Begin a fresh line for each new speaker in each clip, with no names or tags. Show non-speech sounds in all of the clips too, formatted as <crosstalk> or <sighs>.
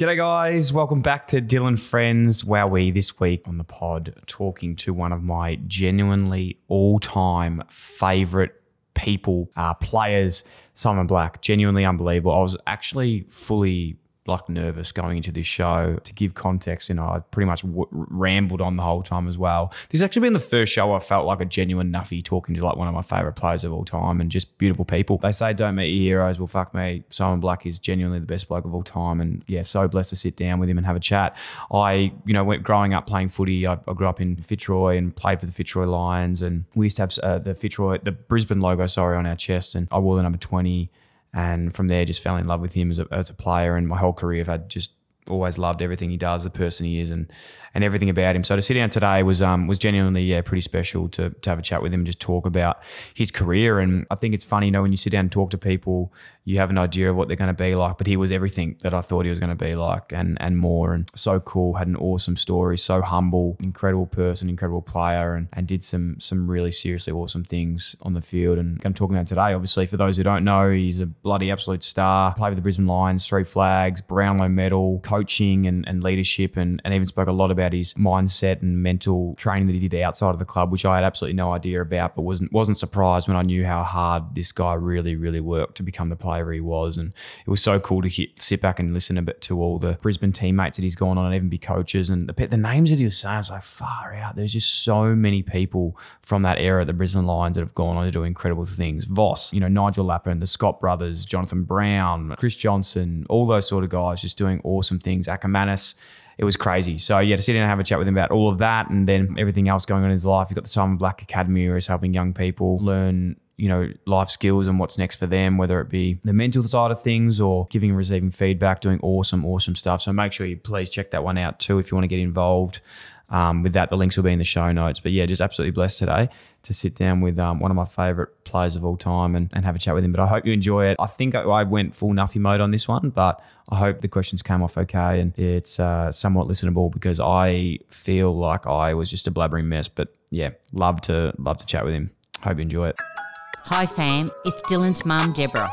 G'day, guys. Welcome back to Dylan Friends. Wowee, this week on the pod, talking to one of my genuinely all time favourite people, uh, players, Simon Black. Genuinely unbelievable. I was actually fully like nervous going into this show. To give context, you know, I pretty much w- rambled on the whole time as well. This actually been the first show I felt like a genuine nuffy talking to like one of my favorite players of all time and just beautiful people. They say don't meet your heroes. Well, fuck me. Simon Black is genuinely the best bloke of all time, and yeah, so blessed to sit down with him and have a chat. I, you know, went growing up playing footy. I, I grew up in Fitzroy and played for the Fitzroy Lions, and we used to have uh, the Fitzroy, the Brisbane logo, sorry, on our chest, and I wore the number twenty and from there just fell in love with him as a, as a player. And my whole career I've had just always loved everything he does the person he is and and everything about him. So to sit down today was um was genuinely yeah pretty special to, to have a chat with him and just talk about his career. And I think it's funny you know when you sit down and talk to people you have an idea of what they're going to be like but he was everything that I thought he was going to be like and and more. And so cool had an awesome story so humble incredible person incredible player and, and did some some really seriously awesome things on the field. And I'm talking about today obviously for those who don't know he's a bloody absolute star. Played with the Brisbane Lions three flags Brownlow medal coaching and, and leadership and, and even spoke a lot about his mindset and mental training that he did outside of the club which I had absolutely no idea about but wasn't wasn't surprised when I knew how hard this guy really really worked to become the player he was. And it was so cool to hit, sit back and listen a bit to all the Brisbane teammates that he's gone on and even be coaches. And the, the names that he was saying was like far out. There's just so many people from that era the Brisbane Lions that have gone on to do incredible things. Voss you know Nigel Lappin the Scott brothers Jonathan Brown Chris Johnson all those sort of guys just doing awesome things. Akermanis it was crazy. So yeah, to sit down and have a chat with him about all of that and then everything else going on in his life. You've got the Simon Black Academy where he's helping young people learn you know, life skills and what's next for them, whether it be the mental side of things or giving and receiving feedback, doing awesome, awesome stuff. So make sure you please check that one out too if you want to get involved. Um, with that, the links will be in the show notes. But yeah, just absolutely blessed today to sit down with um, one of my favourite players of all time and, and have a chat with him. But I hope you enjoy it. I think I, I went full nuffy mode on this one, but I hope the questions came off okay and it's uh, somewhat listenable because I feel like I was just a blabbering mess. But yeah, love to love to chat with him. Hope you enjoy it.
Hi fam, it's Dylan's mum Deborah.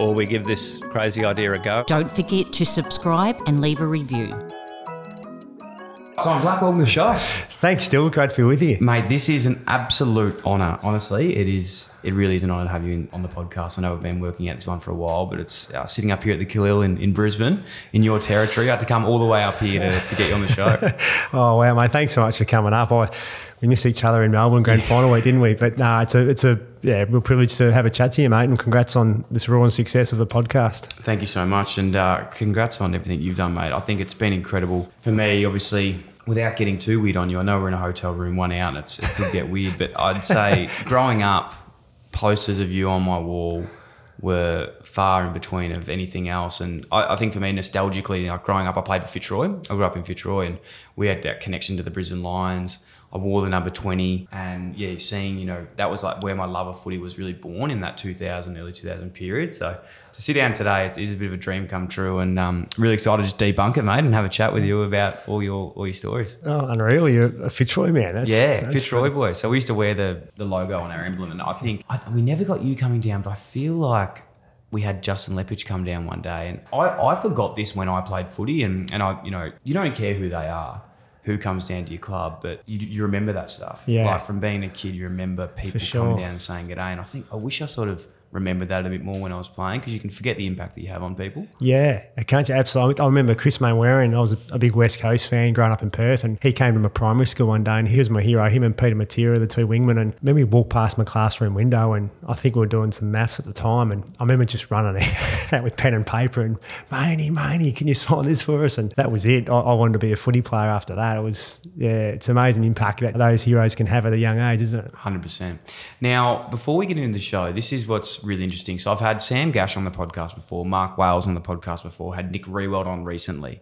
or we give this crazy idea a go.
Don't forget to subscribe and leave a review.
Simon Black, welcome to the show.
Thanks, still great to be with you.
Mate, this is an absolute honour. Honestly, it is. It really is an honour to have you in, on the podcast. I know we've been working at this one for a while, but it's uh, sitting up here at the Calile in, in Brisbane, in your territory. I had to come all the way up here to, to get you on the show. <laughs>
oh wow, mate! Thanks so much for coming up. I, we missed each other in Melbourne Grand Final week, didn't we? But no, nah, it's a it's a yeah real privilege to have a chat to you, mate. And congrats on this roaring success of the podcast.
Thank you so much, and uh, congrats on everything you've done, mate. I think it's been incredible for me. Obviously, without getting too weird on you, I know we're in a hotel room, one out, and it's, it could get weird, but I'd say <laughs> growing up, posters of you on my wall were far in between of anything else. And I, I, think for me, nostalgically, like growing up, I played for Fitzroy. I grew up in Fitzroy, and we had that connection to the Brisbane Lions. I wore the number 20 and yeah, seeing, you know, that was like where my love of footy was really born in that 2000, early 2000 period. So to sit down today, it's, it's a bit of a dream come true and um, really excited to just debunk it, mate, and have a chat with you about all your all your stories.
Oh, unreal. You're a Fitzroy man.
That's, yeah, that's Fitzroy fun. boy. So we used to wear the, the logo on our emblem and I think, I, we never got you coming down, but I feel like we had Justin Leppitsch come down one day and I, I forgot this when I played footy and, and I, you know, you don't care who they are who comes down to your club, but you, you remember that stuff.
Yeah.
Like from being a kid, you remember people
sure.
coming down and saying good day. And I think I wish I sort of remembered that a bit more when I was playing because you can forget the impact that you have on people.
Yeah, I can't you? absolutely. I remember Chris Mainwaring. I was a, a, big West Coast fan growing up in Perth, and he came to my primary school one day, and he was my hero. Him and Peter Matera, the two wingmen, and I remember we walked past my classroom window, and I think we were doing some maths at the time, and I remember just running <laughs> out with pen and paper and Maney, Maney, can you sign this for us? And that was it. I, I, wanted to be a footy player after that. It was yeah, it's amazing impact that those heroes can have at a young age, isn't it?
Hundred percent. Now, before we get into the show, this is what's really interesting. So I've had Sam Gash on the podcast before, Mark Wales on the podcast before, had Nick Riewoldt on recently.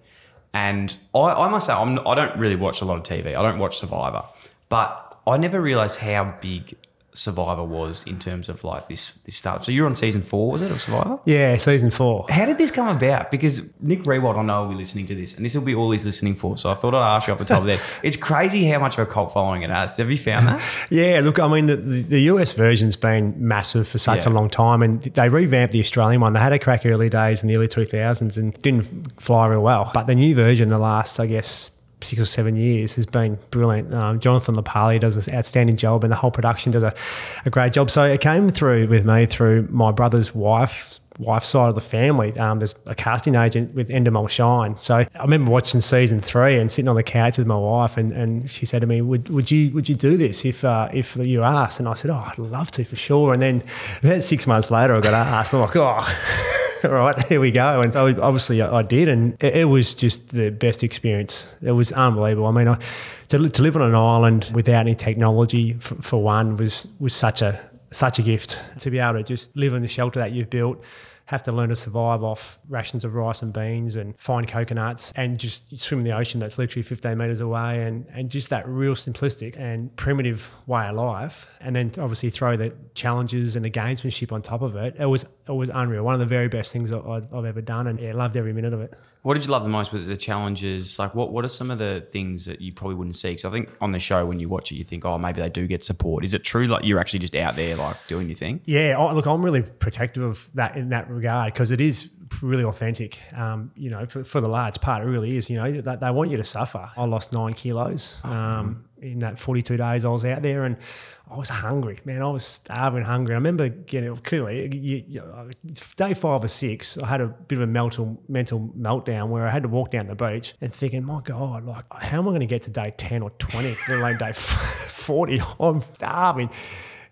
And I, I must say, I'm, I don't really watch a lot of TV. I don't watch Survivor. But I never realised how big Survivor was in terms of like this this startup. So you're on season four, was it, of Survivor?
Yeah, season four.
How did this come about? Because Nick Riewoldt, I know, will be listening to this, and this will be all he's listening for. So I thought I'd ask you off the top of that. <laughs> It's crazy how much of a cult following it has. Have you found that? <laughs>
yeah, look, I mean, the, the, the US version's been massive for such yeah. a long time, and they revamped the Australian one. They had a crack early days in the early 2000s and didn't fly real well. But the new version, the last, I guess, six or seven years has been brilliant. Um, Jonathan LaPaglia does an outstanding job, and the whole production does a, a great job. So it came through with me through my brother's wife wife's side of the family. Um, there's a casting agent with Endemol Shine. So I remember watching season three and sitting on the couch with my wife, and, and she said to me, "Would would you would you do this if uh, if you asked?" And I said, "Oh, I'd love to for sure." And then about six months later, I got asked. I'm like, "Oh." <laughs> <laughs> right, here we go. And so obviously I, did, and it, it, was just the best experience. It was unbelievable. I mean, I, to, to live on an island without any technology, for, for one, was was such a such a gift. To be able to just live in the shelter that you've built have to learn to survive off rations of rice and beans and find coconuts and just swim in the ocean that's literally 15 metres away and, and just that real simplistic and primitive way of life. And then obviously throw the challenges and the gamesmanship on top of it. It was it was unreal. One of the very best things I've ever done and yeah, loved every minute of it.
What did you love the most with the challenges? Like, what, what are some of the things that you probably wouldn't see? Because I think on the show, when you watch it, you think, oh, maybe they do get support. Is it true? Like, you're actually just out there, like, doing your thing?
Yeah. I, look, I'm really protective of that in that regard because it is really authentic. Um, you know, for, for, the large part, it really is. You know, they, they, want you to suffer. I lost nine kilos um, in that 42 days I was out there, and I was hungry, man. I was starving, hungry. I remember getting clearly you, you, day five or six. I had a bit of a mental mental meltdown where I had to walk down the beach and thinking, my God, like how am I going to get to day ten or twenty, <laughs> let alone day <laughs> forty? I'm starving.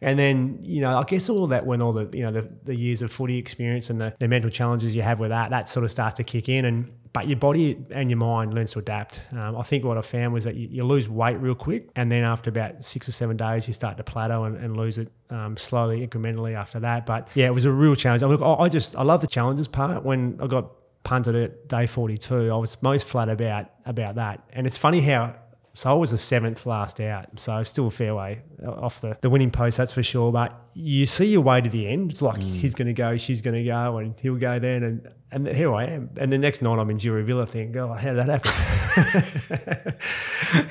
And then, you know, I guess all that when all the, you know, the, the years of footy experience and the, the mental challenges you have with that, that sort of starts to kick in. And but your body and your mind learns to adapt. Um, I think what I found was that you, you, lose weight real quick, and then after about six or seven days, you start to plateau and, and lose it um, slowly, incrementally after that. But yeah, it was a real challenge. I, mean, I, I just I love the challenges part. When I got punted at day 42, I was most flat about about that. And it's funny how so I was the seventh last out. So still a fair way off the, the winning post, that's for sure. But you see your way to the end. It's like mm. he's going to go, she's going to go, and he'll go then. And and here I am. And the next night I'm in Jury Villa thinking, oh, how did that happen?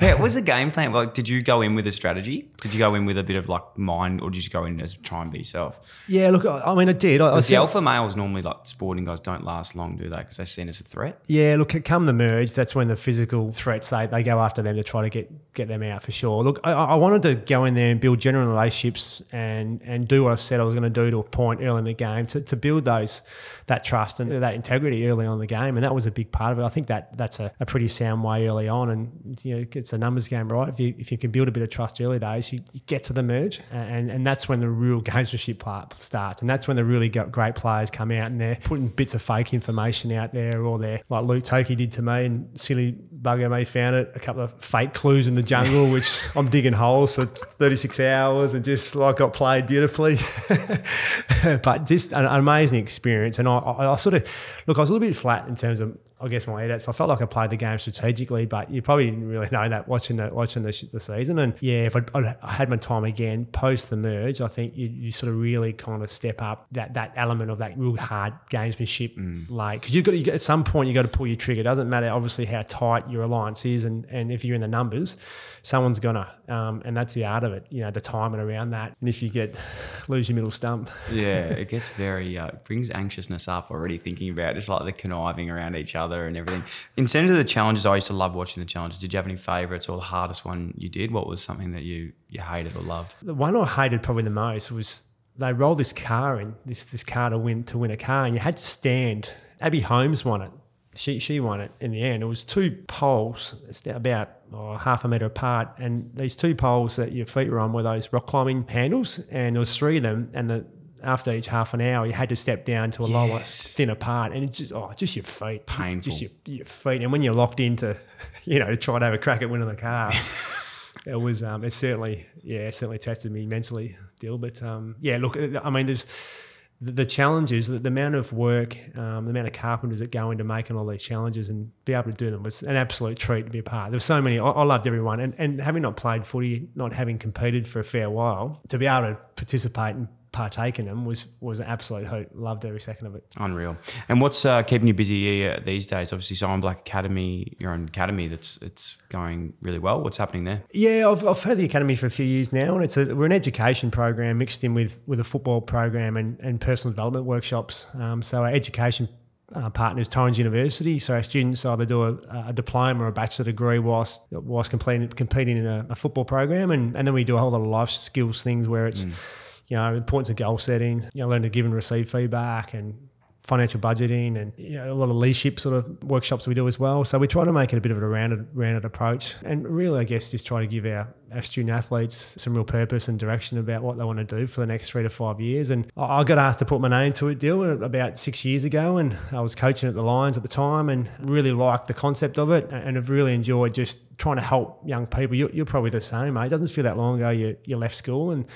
<laughs>
yeah, what was the game plan? Like, did you go in with a strategy? Did you go in with a bit of like mind or did you go in as try and be yourself?
Yeah, look, I, mean, I did. I,
I the alpha males normally like sporting guys don't last long, do they? Because they're seen as a threat.
Yeah, look, come the merge, that's when the physical threats, they, they go after them to try to get, get them out for sure. Look, I, I wanted to go in there and build genuine relationships and, and do what I said I was going to do to a point early in the game to, to build those that trust and that integrity early on in the game, and that was a big part of it. I think that that's a, a pretty sound way early on, and you know it's a numbers game, right? If you if you can build a bit of trust early days, you, you get to the merge, and and that's when the real <laughs> gamesmanship part starts, and that's when the really great players come out and they're putting bits of fake information out there, or they're like Luke Toki did to me, and silly bugger me found it a couple of fake clues in the jungle, which <laughs> I'm digging holes for 36 hours, and just like got played beautifully, <laughs> but just an, an amazing experience, and I I, I, sort of look. I was a little bit flat in terms of, I guess, my edits. I felt like I played the game strategically, but you probably didn't really know that watching the watching the, the season. And yeah, if I'd, I'd, I had my time again post the merge, I think you, you, sort of really kind of step up that that element of that real hard gamesmanship, mm. like because you've got you, at some point you got to pull your trigger. It doesn't matter obviously how tight your alliance is, and and if you're in the numbers someone's gonna, um, and that's the art of it. You know, the timing around that. And if you get <laughs> lose your middle stump, <laughs>
yeah, it gets very uh, brings anxiousness up already thinking about just like the conniving around each other and everything. In terms of the challenges, I used to love watching the challenges. Did you have any favourites or the hardest one you did? What was something that you you hated or loved?
The one I hated probably the most was they rolled this car in, this this car to win to win a car, and you had to stand. Abbey Holmes won it. She she won it in the end. It was two poles, it's about oh, half a meter apart, and these two poles that your feet were on were those rock climbing handles, and there was three of them, and the after each half an hour, you had to step down to a lower, thinner part, and it's just oh, just your feet,
Painful.
just your, your feet, and when you're locked into, <laughs> you know, to try to have a crack at winning the car, <laughs> it was um, it certainly yeah, it certainly tested me mentally, Dill. But um, yeah, look, I mean, there's the, the challenges, the, the amount of work, um, the amount of carpenters that go into making all these challenges and be able to do them was an absolute treat to be a part. There were so many. I, I loved everyone, and and having not played footy, not having competed for a fair while, to be able to participate and partake in them was was an absolute hoot. Loved every second of it.
Unreal. And what's uh, keeping you busy uh, these days? Obviously, Simon Black Academy, your own academy that's it's going really well. What's happening there?
Yeah, I've, I've had the academy for a few years now, and it's a we're an education program mixed in with with a football program and, and personal development workshops. Um, so our education uh, partner is Torrens University. So our students either do a, a diploma or a bachelor degree whilst whilst completing competing in a, a football program, and, and then we do a whole lot of life skills things where it's you know importance of goal setting, you know, learn to give and receive feedback and financial budgeting and you know, a lot of leadership sort of workshops we do as well. So we try to make it a bit of a rounded, rounded approach, and really, I guess, just try to give our, our student athletes some real purpose and direction about what they want to do for the next three to five years. And I I got asked to put my name to it, deal about six years ago, and I was coaching at the Lions at the time, and really liked the concept of it, and have really enjoyed just trying to help young people. You're, you're probably the same, mate. It doesn't feel that long ago you, you left school and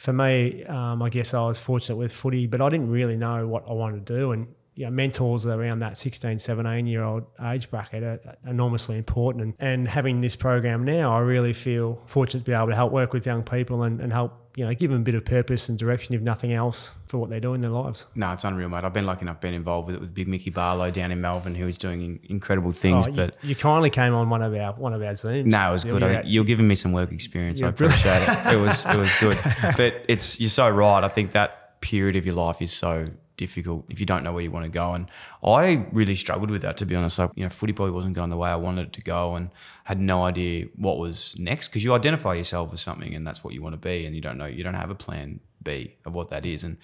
for me, um, I guess I was fortunate with footy, but I didn't really know what I wanted to do. And you know, mentors around that 16, 17 year old age bracket are enormously important. And, and having this program now, I really feel fortunate to be able to help work with young people and, and help, you know, give them a bit of purpose and direction, if nothing else, for what they do in their lives.
No, it's unreal, mate. I've been lucky enough being involved with it with Big Mickey Barlow down in Melbourne, who is doing incredible things.
Oh, you,
but
you kindly came on one of our one of our Zooms.
No, it was
Yeah,
good. I you're giving me some work experience. I
Yeah, brilliant.
appreciate it. It was it was good. <laughs> But it's you're so right. I think that period of your life is so difficult if you don't know where you want to go. And I really struggled with that to be honest. Like, you know, footy probably wasn't going the way I wanted it to go and had no idea what was next because you identify yourself as something and that's what you want to be and you don't know you don't have a plan B of what that is. And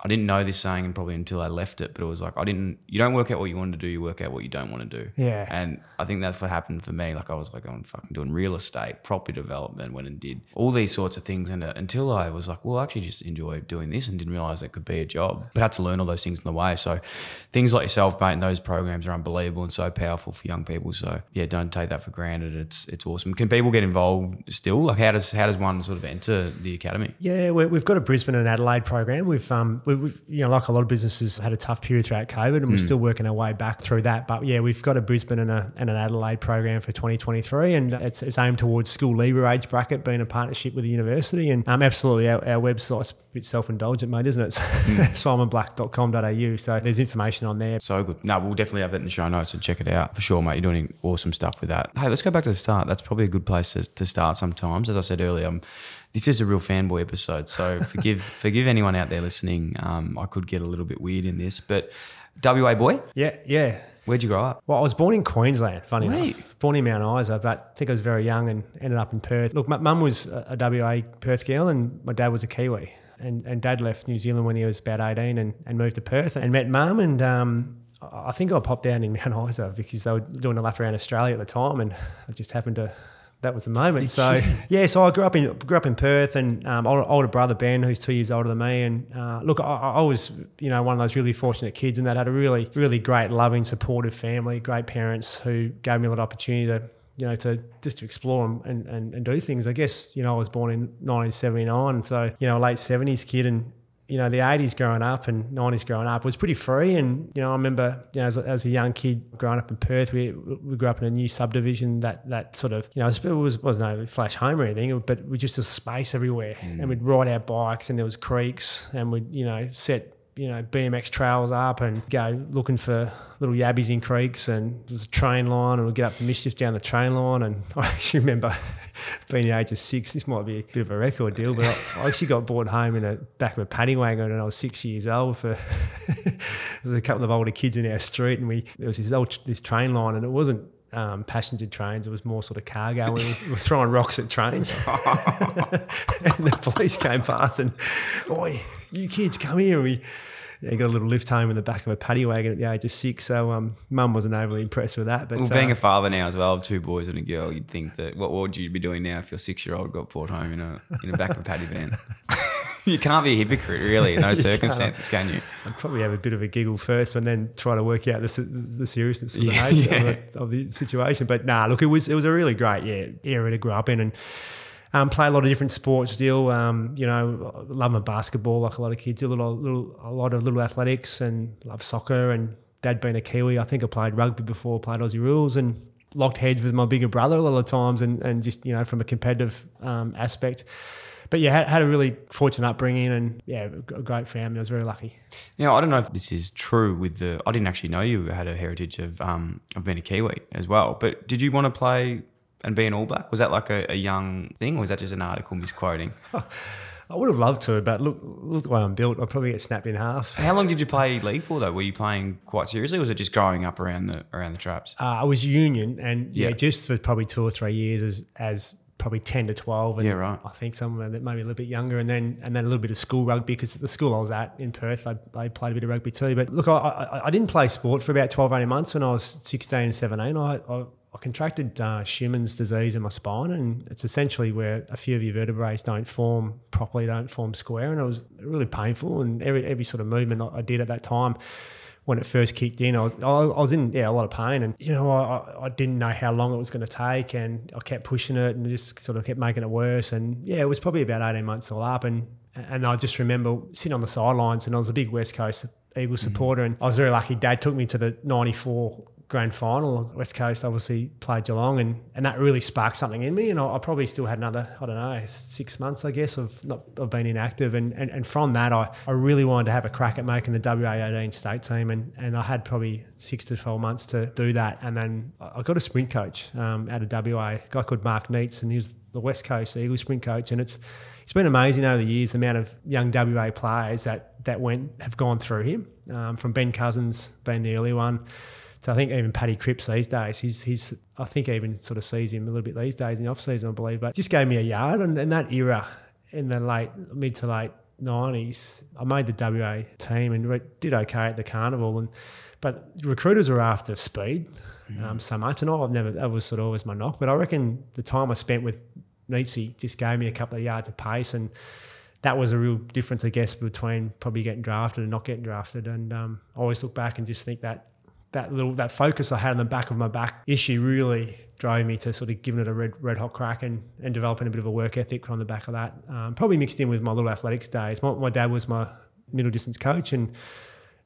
I didn't know this saying and probably until I left it, but it was like I didn't you don't work out what you want to do, you work out what you don't want to do.
Yeah.
And I think that's what happened for me. Like I was like, I'm fucking doing real estate, property development, went and did all these sorts of things. And uh, until I was like, well, I actually just enjoy doing this and didn't realize it could be a job. But I had to learn all those things in the way. So things like yourself, mate, and those programs are unbelievable and so powerful for young people. So yeah, don't take that for granted. It's it's awesome. Can people get involved still? Like how does how does one sort of enter the academy?
Yeah, we we've got a Brisbane and Adelaide program. We've, um, we've, we've, you know, like a lot of businesses, had a tough period throughout COVID, and we're still working our way back through that. But yeah, we've got a Brisbane and, a, and an Adelaide program for 2023, and it's, it's aimed towards school leaver age bracket, being a partnership with the university. And um, absolutely, our, our website's a bit self-indulgent, mate, isn't it? <laughs> It's simonblack.com.au. So there's information on there.
So good. No, we'll definitely have that in the show notes and check it out for sure, mate. You're doing awesome stuff with that. Hey, let's go back to the start. That's probably a good place to, to start sometimes. As I said earlier, um, this is a real fanboy episode, so <laughs> forgive forgive anyone out there listening. Um, I could get a little bit weird in this, but WA boy,
Yeah, yeah.
where'd you grow up?
Well, I was born in Queensland, funny
Right.
enough. Born in Mount Isa, but I think I was very young and ended up in Perth. Look, my mum was a WA Perth girl and my dad was a Kiwi. And, and dad left New Zealand when he was about 18 and, and moved to Perth and met mum. And um, I I think I popped down in <laughs> Mount Isa because they were doing a lap around Australia at the time. And <laughs> I just happened to, that was the moment. So, <laughs> yeah, so I grew up in grew up in Perth and um, older, older brother Ben, who's two years older than me. And uh, look, I, I was, you know, one of those really fortunate kids and that had a really, really great, loving, supportive family, great parents who gave me a lot of opportunity to, you know, to just to explore and, and, and, and do things. I guess, you know, I was born in 1979, so, you know, late 70s kid and, you know, the 80s growing up and 90s growing up was pretty free. And, you know, I remember, you know, as a, as a young kid growing up in Perth, we, we grew up in a new subdivision that, that sort of, you know, it was, was no flash home or anything, but we just a space everywhere. Mm. And we'd ride our bikes and there was creeks and we'd, you know, set you know, BMX trails up and go looking for little yabbies in creeks and there's a train line and we'd get up to mischief down the train line and <laughs> I actually remember <laughs> being the age of six, this might be a bit of a record deal, but I, I actually got brought home in the back of a paddy wagon when I was six years old for <laughs> there was a couple of older kids in our street and we there was this old this train line and it wasn't um, passenger trains. It was more sort of cargo. We were throwing rocks at trains. and the police came past and, oi, you kids, come here. We yeah, got a little lift home in the back of a paddy wagon at the age of six. So um, mum wasn't overly impressed with that. But
Well, being
uh,
a father now as well, of two boys and a girl, you'd think that what, what would you be doing now if your six year old got brought home in a in the back of a paddy van? <laughs> you can't be a hypocrite, really, in those <laughs>
You can't.
circumstances, can you?
I'd probably have a bit of a giggle first, and then try to work out the, the seriousness of the,
Yeah,
nature
yeah.
Of, the, of the situation. But nah, look, it was it was a really great yeah era to grow up in, and um, play a lot of different sports. Still, um, you know, love my basketball like a lot of kids. A little, little, a lot of little athletics, and love soccer. And dad being a Kiwi, I think I played rugby before, played Aussie rules, and locked heads with my bigger brother a lot of times, and and just you know from a competitive um, aspect. But yeah, had, had a really fortunate upbringing, and yeah, a great family. I was very lucky.
Now, I don't know if this is true with the. I didn't actually know you had a heritage of um, of being a Kiwi as well. But did you want to play and be an All Black? Was that like a, a young thing, or was that just an article misquoting? <laughs>
I would have loved to, but look, look the way I'm built, I'd probably get snapped in half.
How long did you play league for though? Were you playing quite seriously, or was it just growing up around the around the traps?
Uh, I was union, and yeah,
Yeah.
just for probably two or three years as as probably ten to twelve, and
Yeah, right.
I think somewhere that maybe a little bit younger, and then and then a little bit of school rugby because the school I was at in Perth, I, I played a bit of rugby too. But look, I, I, I didn't play sport for about 12, 18 months when I was sixteen and seventeen. I I, I contracted uh, Scheuermann's disease in my spine, and it's essentially where a few of your vertebrae don't form properly, don't form square, and it was really painful. And every every sort of movement I, did at that time when it first kicked in, I was I was in yeah a lot of pain, and you know I, I- didn't know how long it was going to take, and I kept pushing it, and just sort of kept making it worse, and yeah, it was probably about eighteen months all up, and and I just remember sitting on the sidelines, and I was a big West Coast Eagles supporter, and I was very lucky. Dad took me to the '94 grand final. West Coast obviously played Geelong, and, and that really sparked something in me. And I, I probably still had another, I don't know, six months, I guess, of not of being inactive. And, and, and from that, I, I really wanted to have a crack at making the WA18 state team. And, and I had probably six to 12 months to do that. And then I got a sprint coach um, out of WA, a guy called Mark Neitz, and he was the West Coast Eagles sprint coach. And it's it's been amazing over the years the amount of young WA players that that went have gone through him. Um, from Ben Cousins being the early one so I think even Paddy Cripps these days, he's he's I think even sort of sees him a little bit these days in the off season, I believe. But just gave me a yard, and, and that era in the late mid to late nineties, I made the WA team and did okay at the carnival, and but recruiters were after speed um, so much, and I've never that was sort of always my knock. But I reckon the time I spent with Neitz just gave me a couple of yards of pace and. That was a real difference, I guess, between probably getting drafted and not getting drafted. And um, I always look back and just think that that little that focus I had on the back of my back issue really drove me to sort of giving it a red red hot crack and, and developing a bit of a work ethic on the back of that. Um, probably mixed in with my little athletics days. My, my dad was my middle distance coach, and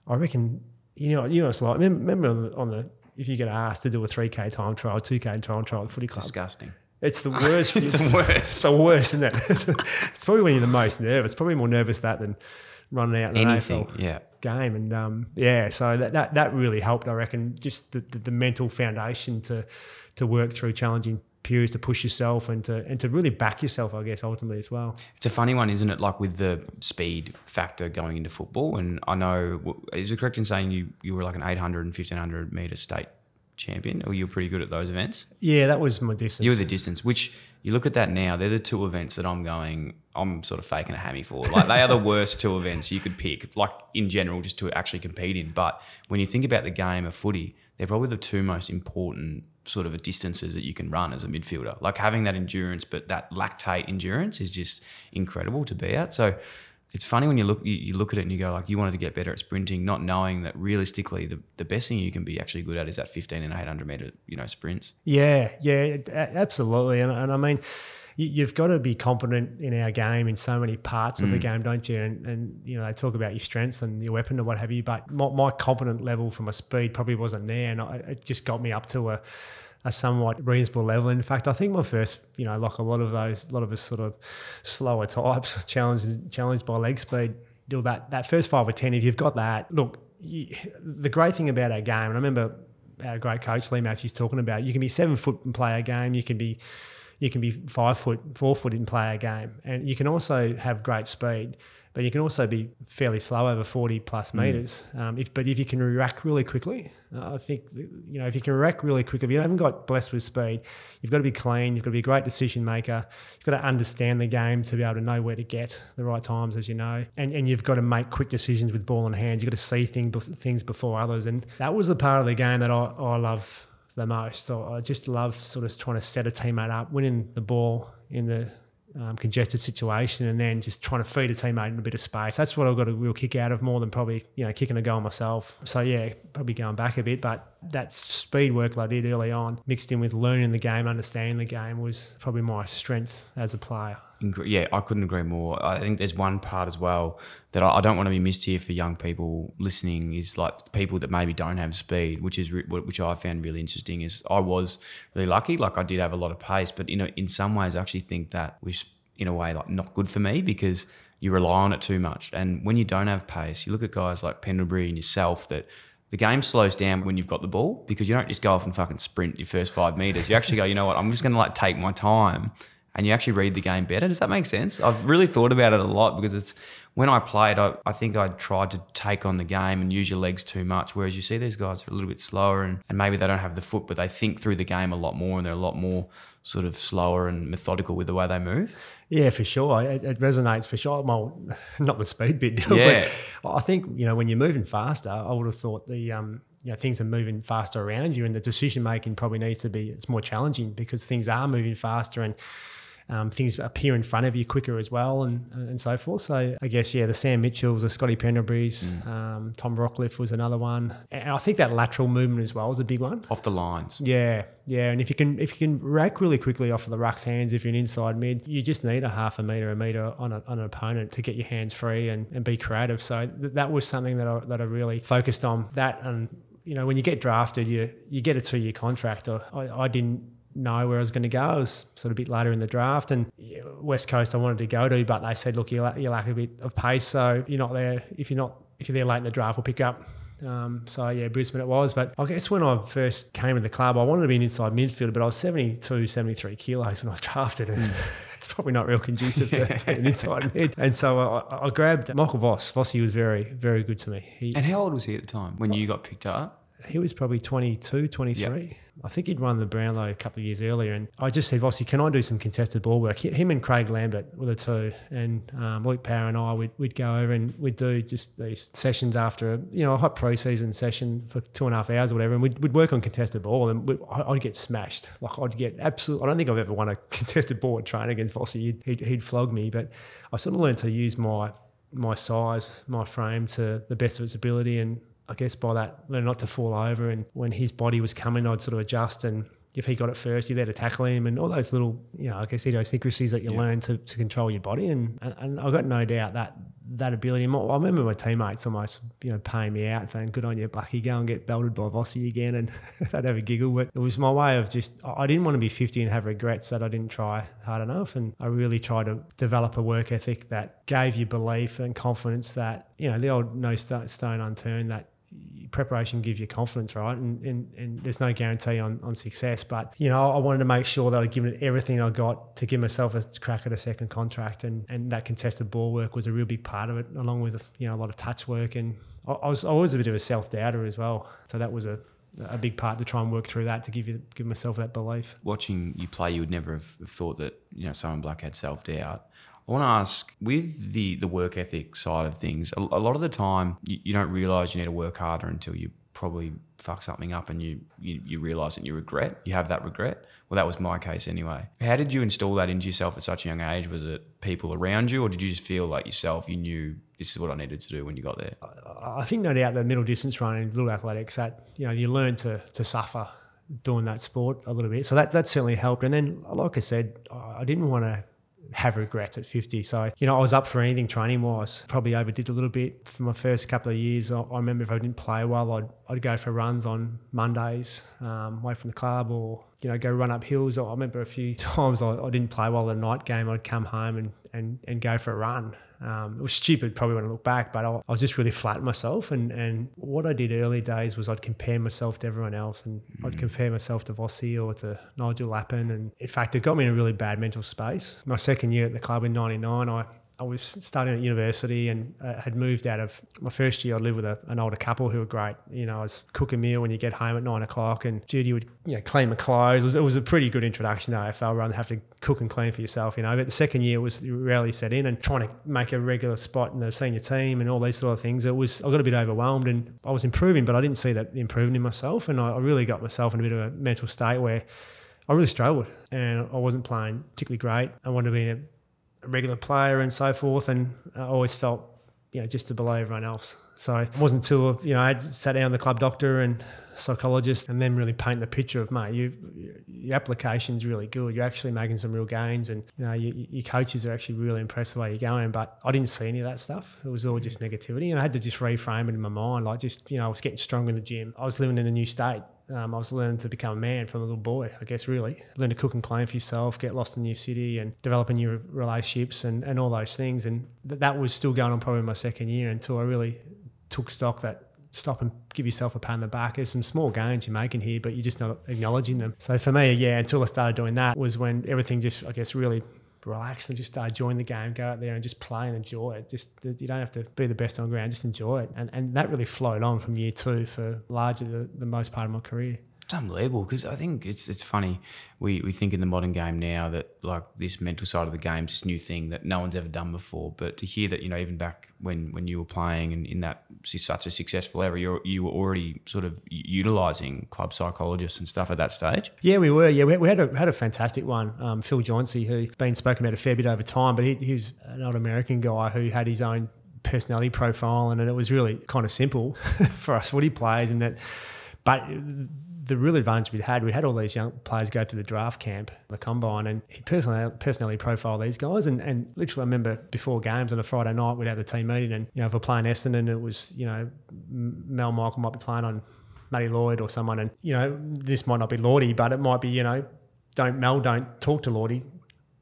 I reckon you know you know it's like remember, on, the, on the if you get asked to do a three k time trial, two k time trial at the footy club.
Disgusting.
It's the <laughs> worst.
It's the worst.
It's the worst, isn't it? <laughs> it's probably when you're the most nervous. Probably more nervous that than running out in an AFL
yeah.
game. And um, yeah, so that, that that really helped. I reckon just the, the, the mental foundation to to work through challenging periods, to push yourself, and to and to really back yourself. I guess ultimately as well.
It's a funny one, isn't it? Like with the speed factor going into football. And I know, is it correct in saying you, you were like an 800 and 1500 metre state champion, or you were pretty good at those events?
Yeah, that was my distance.
You were the distance, which you look at that now, they're the two events that I'm going, I'm sort of faking a hammy for. Like they are the worst two events you could pick, like in general, just to actually compete in. But when you think about the game of footy, they're probably the two most important sort of distances that you can run as a midfielder. Like having that endurance, but that lactate endurance is just incredible to be at. So it's funny when you look you, you look at it and you go like you wanted to get better at sprinting, not knowing that realistically the, the best thing you can be actually good at is that 15 and 800 meter, you know, sprints.
Yeah, yeah, absolutely. And, and I mean, you, you've got to be competent in our game in so many parts of the
Mm.
game, don't you? And, and you know, they talk about your strengths and your weapon or what have you. But my, my competent level from a speed probably wasn't there, and I, it just got me up to a, a somewhat reasonable level. In fact, I think my first, you know, like a lot of those, a lot of us sort of slower types, <laughs> challenged challenged by leg speed. Know, that that first five or ten, if you've got that, look, you, the great thing about our game, and I remember our great coach Leigh Matthews talking about, you can be seven foot and play a game, you can be you can be five foot, four foot and play a game, and you can also have great speed, but you can also be fairly slow over forty plus meters. Um, if, but if you can react really quickly, uh, I think you know if you can react really quickly, if you haven't got blessed with speed, you've got to be clean. You've got to be a great decision maker. You've got to understand the game to be able to know where to get the right times, as you know, and and you've got to make quick decisions with ball in hand. You've got to see things things before others, and that was the part of the game that I, I love the most. So I just love sort of trying to set a teammate up, winning the ball in the um, congested situation, and then just trying to feed a teammate in a bit of space. That's what I've got a real kick out of more than probably you know kicking a goal myself. So yeah, probably going back a bit, but that speed work I did early on, mixed in with learning the game, understanding the game, was probably my strength as a player.
Yeah, I couldn't agree more. I think there's one part as well that I don't want to be missed here for young people listening is like people that maybe don't have speed, which is which I found really interesting. Is I was really lucky, like I did have a lot of pace, but you know, in some ways, I actually think that was in a way like not good for me because you rely on it too much. And when you don't have pace, you look at guys like Pendlebury and yourself that the game slows down when you've got the ball because you don't just go off and fucking sprint your first five meters. You actually go, you know what, I'm just going to like take my time and you actually read the game better. Does that make sense? I've really thought about it a lot because it's when I played, I, I think I tried to take on the game and use your legs too much. Whereas you see these guys are a little bit slower and, and maybe they don't have the foot, but they think through the game a lot more and they're a lot more sort of slower and methodical with the way they move.
Yeah, for sure. It, it resonates for sure. Well, <laughs> not the speed bit, <laughs>
yeah.
but I think you know when you're moving faster, I would have thought the um, you know things are moving faster around you, and the decision making probably needs to be it's more challenging because things are moving faster and um, things appear in front of you quicker as well, and and so forth. So I guess yeah, the Sam Mitchells, the Scotty Pendleburys, mm. um, Tom Rockliff was another one, and I think that lateral movement as well is a big one.
Off the lines.
Yeah, yeah, and if you can if you can rack really quickly off of the ruck's hands, if you're an inside mid, you just need a half a meter, a meter on, a, on an opponent to get your hands free and, and be creative. So th- that was something that I that I really focused on. That and you know when you get drafted, you you get a two year contract. I, I didn't know where I was going to go. I was sort of a bit later in the draft, and West Coast I wanted to go to, but they said, look, you lack, you lack a bit of pace, so you're not there. If you're not, if you're there late in the draft, we'll pick you up. Um, so yeah, Brisbane it was. But I guess when I first came to the club, I wanted to be an inside midfielder, but I was 72, 73 kilos when I was drafted. And mm. <laughs> it's probably not real conducive to <laughs> an inside mid. And so I, I, grabbed Michael Voss. Vossi was very, very good to me.
He, and how old was he at the time when you got picked up?
He was probably 22, 23. Yep. I think he'd run the Brownlow a couple of years earlier, and I just said, Vossi, can I do some contested ball work? Him and Craig Lambert were the two, and um, Luke Power and I, we'd, we'd go over and we'd do just these sessions after a, you know, a hot preseason session for two and a half hours or whatever, and we'd, we'd work on contested ball, and we'd, I'd get smashed. Like, I'd get absolute, I don't think I've ever won a <laughs> contested ball at training against Vossi. He'd, he'd, he'd flog me, but I sort of learned to use my my size, my frame to the best of its ability, and I guess by that, learn not to fall over. And when his body was coming, I'd sort of adjust. And if he got it first, you're there to tackle him and all those little, you know, I guess idiosyncrasies that you yeah. learn to, to control your body. And, and, and I've got no doubt that that ability. I remember my teammates almost, you know, paying me out, saying, "Good on you, Bucky, go and get belted by Vossi again," and <laughs> they'd have a giggle. But it was my way of just, I didn't want to be 50 and have regrets that I didn't try hard enough, and I really tried to develop a work ethic that gave you belief and confidence that, you know, the old no stone unturned that preparation gives you confidence, right? And, and, and there's no guarantee on, on success. But, you know, I wanted to make sure that I'd given it everything I got to give myself a crack at a second contract. And, and that contested ball work was a real big part of it, along with, you know, a lot of touch work. And I, was always a bit of a self doubter as well. So that was a, a big part to try and work through that to give you give myself that belief.
Watching you play, you would never have thought that you know Simon Black had self doubt. I want to ask with the the work ethic side of things. A, a lot of the time, you, you don't realize you need to work harder until you probably fuck something up and you, you you realize it and you regret. You have that regret. Well, that was my case anyway. How did you install that into yourself at such a young age? Was it people around you, or did you just feel like yourself? You knew this is what I needed to do when you got there.
I think no doubt the middle distance running, little athletics, that you know you learn to to suffer doing that sport a little bit. So that that certainly helped. And then, like I said, I didn't want to have regrets at 50. So, you know, I was up for anything training wise. Probably overdid a little bit for my first couple of years. I, I remember if I didn't play well, I'd, I'd go for runs on Mondays um, away from the club or you know, go run up hills. I remember a few <laughs> times I, I didn't play well the night game. I'd come home and, and, and go for a run. Um, it was stupid probably when I look back, but I, I was just really flat myself. And, and what I did early days was I'd compare myself to everyone else and I'd compare myself to Vossi or to Nigel Lappin. And in fact, it got me in a really bad mental space. My second year at the club in 99, I, I was studying at university and uh, had moved out of my first year. I lived with a, an older couple who were great. You know, I was cook a meal when you get home at nine o'clock, and Judy would you know clean my clothes. It was, it was a pretty good introduction to AFL rather than have to cook and clean for yourself. You know, but the second year was rarely set in, and trying to make a regular spot in the senior team and all these sort of things. It was I got a bit overwhelmed, and I was improving, but I didn't see that improving in myself, and I, I really got myself in a bit of a mental state where. I really struggled and I wasn't playing particularly great. I wanted to be in a a regular player and so forth, and I always felt you know just below everyone else. So it wasn't until you know I sat down with the club doctor and psychologist, and then really paint the picture of mate, you your application's really good. You're actually making some real gains, and you know your, your coaches are actually really impressed the way you're going. But I didn't see any of that stuff. It was all just negativity, and I had to just reframe it in my mind. Like just you know I was getting stronger in the gym. I was living in a new state. Um, I was learning to become a man from a little boy, I guess, really. Learn to cook and clean for yourself, get lost in a new city, and developing new relationships and, and all those things. And th- that was still going on probably my second year until I really took stock that stop and give yourself a pat on the back. There's some small gains you're making here, but you're just not acknowledging them. So for me, yeah, until I started doing that was when everything just, I guess, really relax and just uh, start enjoying the game, go out there and just play and enjoy it. Just you don't have to be the best on ground, just enjoy it. And and that really flowed on from year two for largely the, the most part of my career.
It's unbelievable because I think it's it's funny. We we think in the modern game now that like this mental side of the game is this new thing that no one's ever done before. But to hear that you know even back when when you were playing and in that such a successful era, you you were already sort of utilizing club psychologists and stuff at that stage.
Yeah, we were. Yeah, we, we had a had a fantastic one. Um, Phil Jauncey, who been spoken about a fair bit over time, but he, he was an old American guy who had his own personality profile, and it was really kind of simple <laughs> for us what he plays, and that, but the real advantage we had, we had all these young players go through the draft camp, the combine, and he personally personally profile these guys. And, and literally, I remember before games on a Friday night, we'd have the team meeting, and you know, if we're playing Essendon, it was you know, Mal Michael might be playing on Matty Lloyd or someone, and you know, this might not be Lordy, but it might be you know, don't Mal, don't talk to Lordy,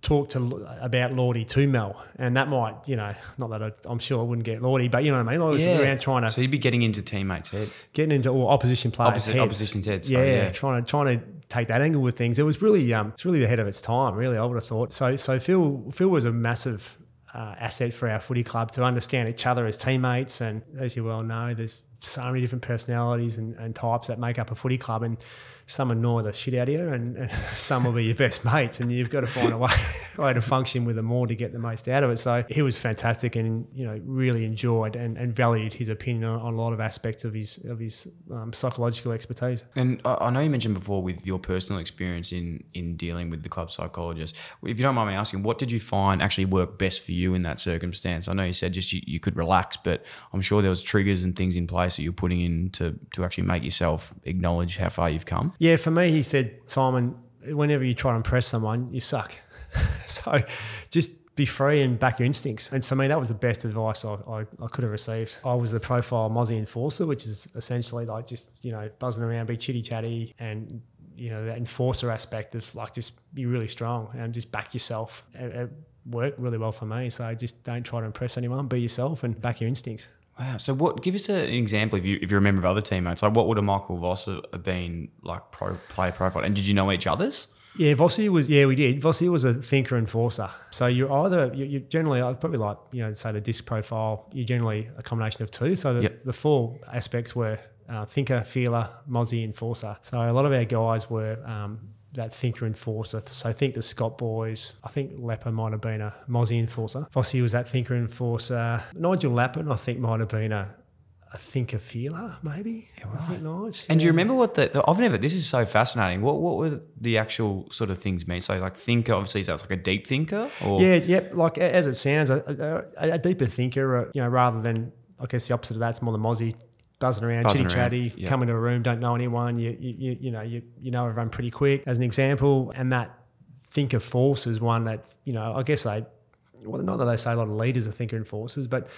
talk to about Lordy to Mal, and that might, you know, not that I, am sure I wouldn't get Lordy, but you know what I mean. I was yeah. around trying to.
So you'd be getting into teammates' heads,
getting into all opposition players'
Opposi-
heads.
opposition's heads.
Yeah,
yeah,
trying to trying to take that angle with things. It was really, um, it's really ahead of its time. Really, I would have thought. So, so Phil, Phil was a massive uh, asset for our footy club to understand each other as teammates, and as you well know, there's so many different personalities and, and types that make up a footy club, and some annoy the shit out of you, and, <laughs> and, some will be your best mates, and you've got to find a way, <laughs> way to function with them all to get the most out of it. So he was fantastic, and you know really enjoyed and, and valued his opinion on, a lot of aspects of his of his um, psychological expertise.
And I know you mentioned before with your personal experience in in dealing with the club psychologist. If you don't mind me asking, what did you find actually worked best for you in that circumstance? I know you said just you, you could relax, but I'm sure there was triggers and things in place that you're putting in to to actually make yourself acknowledge how far you've come.
Yeah, for me, he said, Simon, whenever you try to impress someone, you suck. <laughs> so just be free and back your instincts. And for me, that was the best advice I, I, I, could have received. I was the profile Mozzie enforcer, which is essentially like just, you know, buzzing around, be chitty chatty and, you know, that enforcer aspect of like just be really strong and just back yourself. It, it worked really well for me. So just don't try to impress anyone, be yourself and back your instincts.
Wow. So, what? Give us an example if you if you remember of other teammates. Like, what would a Michael Voss have been like pro player profile? And did you know each other's?
Yeah, Vossi was. Yeah, we did. Vossi was a thinker enforcer. So you're either you, you generally I'd probably like you know say the disc profile. You're generally a combination of two. So the, yep. the four aspects were uh, thinker, feeler, mozzie, enforcer. So a lot of our guys were um, that thinker enforcer. So I think the Scott boys, I think Lepper might have been a Mozzie enforcer. Vossi was that thinker enforcer. Nigel Lappin, I think, might have been a a thinker feeler, maybe. Yeah, right. I think Nigel.
And yeah. do you remember what the, the, I've never this is so fascinating. What what were the actual sort of things mean? So like thinker, obviously that's like a deep thinker or
Yeah, yep, like as it sounds, a, a, a deeper thinker, uh, you know, rather than I guess the opposite of that's more the Mozzie buzzing around, buzzing chitty chatty, yep. come into a room, don't know anyone, you, you, you know, you, you know everyone pretty quick as an example. And that thinker force is one that, you know, I guess they, well, not that they say a lot of leaders are thinker enforcers, but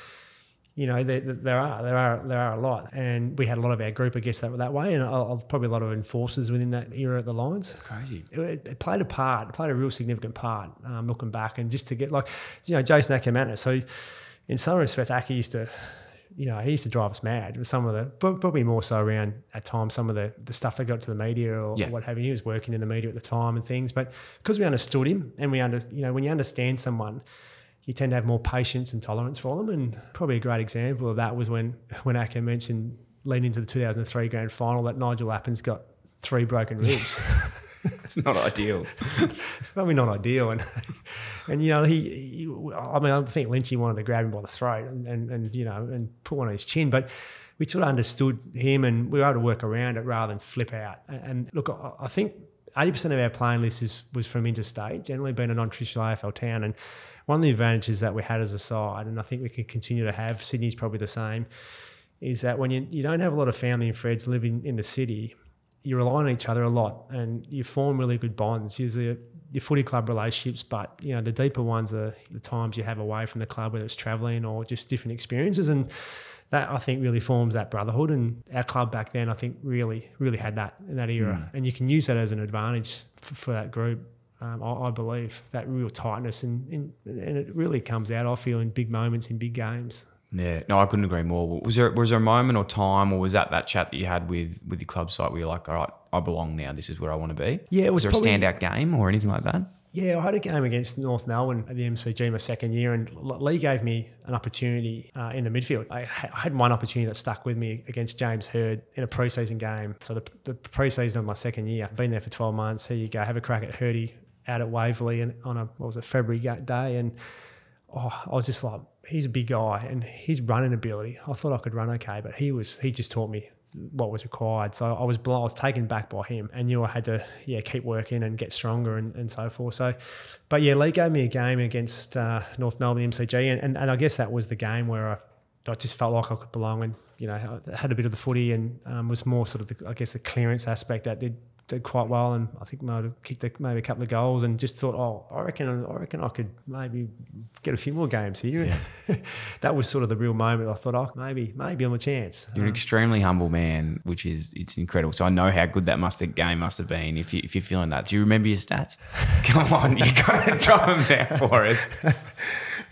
you know, there, there are there are there are a lot, and we had a lot of our group, I guess, that that way, and probably a lot of enforcers within that era at the Lions.
Crazy.
It, it played a part. It played a real significant part. Um, looking back, and just to get like, you know, Jason Akermanis, who, in some respects, Aki used to you know, he used to drive us mad with some of the, probably more so around at times, some of the, the stuff that got to the media or,
Yeah.
or what have you. He was working in the media at the time and things. But because we understood him and we under, you know, when you understand someone, you tend to have more patience and tolerance for them. And probably a great example of that was when, when Acker mentioned leading into the 2003 grand final that Nigel Lappin's got three broken ribs. <laughs> <laughs>
It's not ideal. <laughs>
probably not ideal. And and you know he, he I mean I think Lynchy wanted to grab him by the throat and, and and you know and put one on his chin, but we sort of understood him and we were able to work around it rather than flip out. And, and look, I, I think. 80% of our playing list is, was from interstate, generally being a non-traditional AFL town. And one of the advantages that we had as a side, and I think we can continue to have, Sydney's probably the same, is that when you, you don't have a lot of family and friends living in the city, you rely on each other a lot and you form really good bonds. There's a, your footy club relationships, but you know the deeper ones are the times you have away from the club, whether it's travelling or just different experiences, and that I think really forms that brotherhood. And our club back then, I think, really, really had that in that era, and you can use that as an advantage for, for that group. Um, I, I believe that real tightness, and, and and it really comes out. I feel in big moments in big games.
Yeah, no, I couldn't agree more. Was there was there a moment or time, or was that that chat that you had with with your club site where you're like, all right, I belong now. This is where I want to be.
Yeah, it was
there
probably-
a standout game or anything like that?
Yeah, I had a game against North Melbourne at the MCG my second year, and Leigh gave me an opportunity uh, in the midfield. I, ha- I had one opportunity that stuck with me against James Hird in a preseason game. So the, the preseason of my second year, been there for 12 months. Here you go, have a crack at Hirdy out at Waverley and on a what was it February day, and oh, I was just like, he's a big guy and his running ability. I thought I could run okay, but he was he just taught me what was required. So I was blown, I was taken back by him and knew I had to yeah keep working and get stronger and, and so forth. So, but yeah, Leigh gave me a game against uh, North Melbourne MCG, and, and and I guess that was the game where I, I just felt like I could belong and you know had a bit of the footy and um, was more sort of the, I guess the clearance aspect that did did quite well, and I think might have kicked a, maybe a couple of goals, and just thought, oh, I reckon, I reckon I could maybe get a few more games here. <laughs> that was sort of the real moment. I thought, oh, maybe, maybe I'm a chance.
You're an extremely humble man, which is it's incredible. So I know how good that must have game must have been. If you if you're feeling that, do you remember your stats? <laughs> Come on, you got to <laughs> drop them down for us.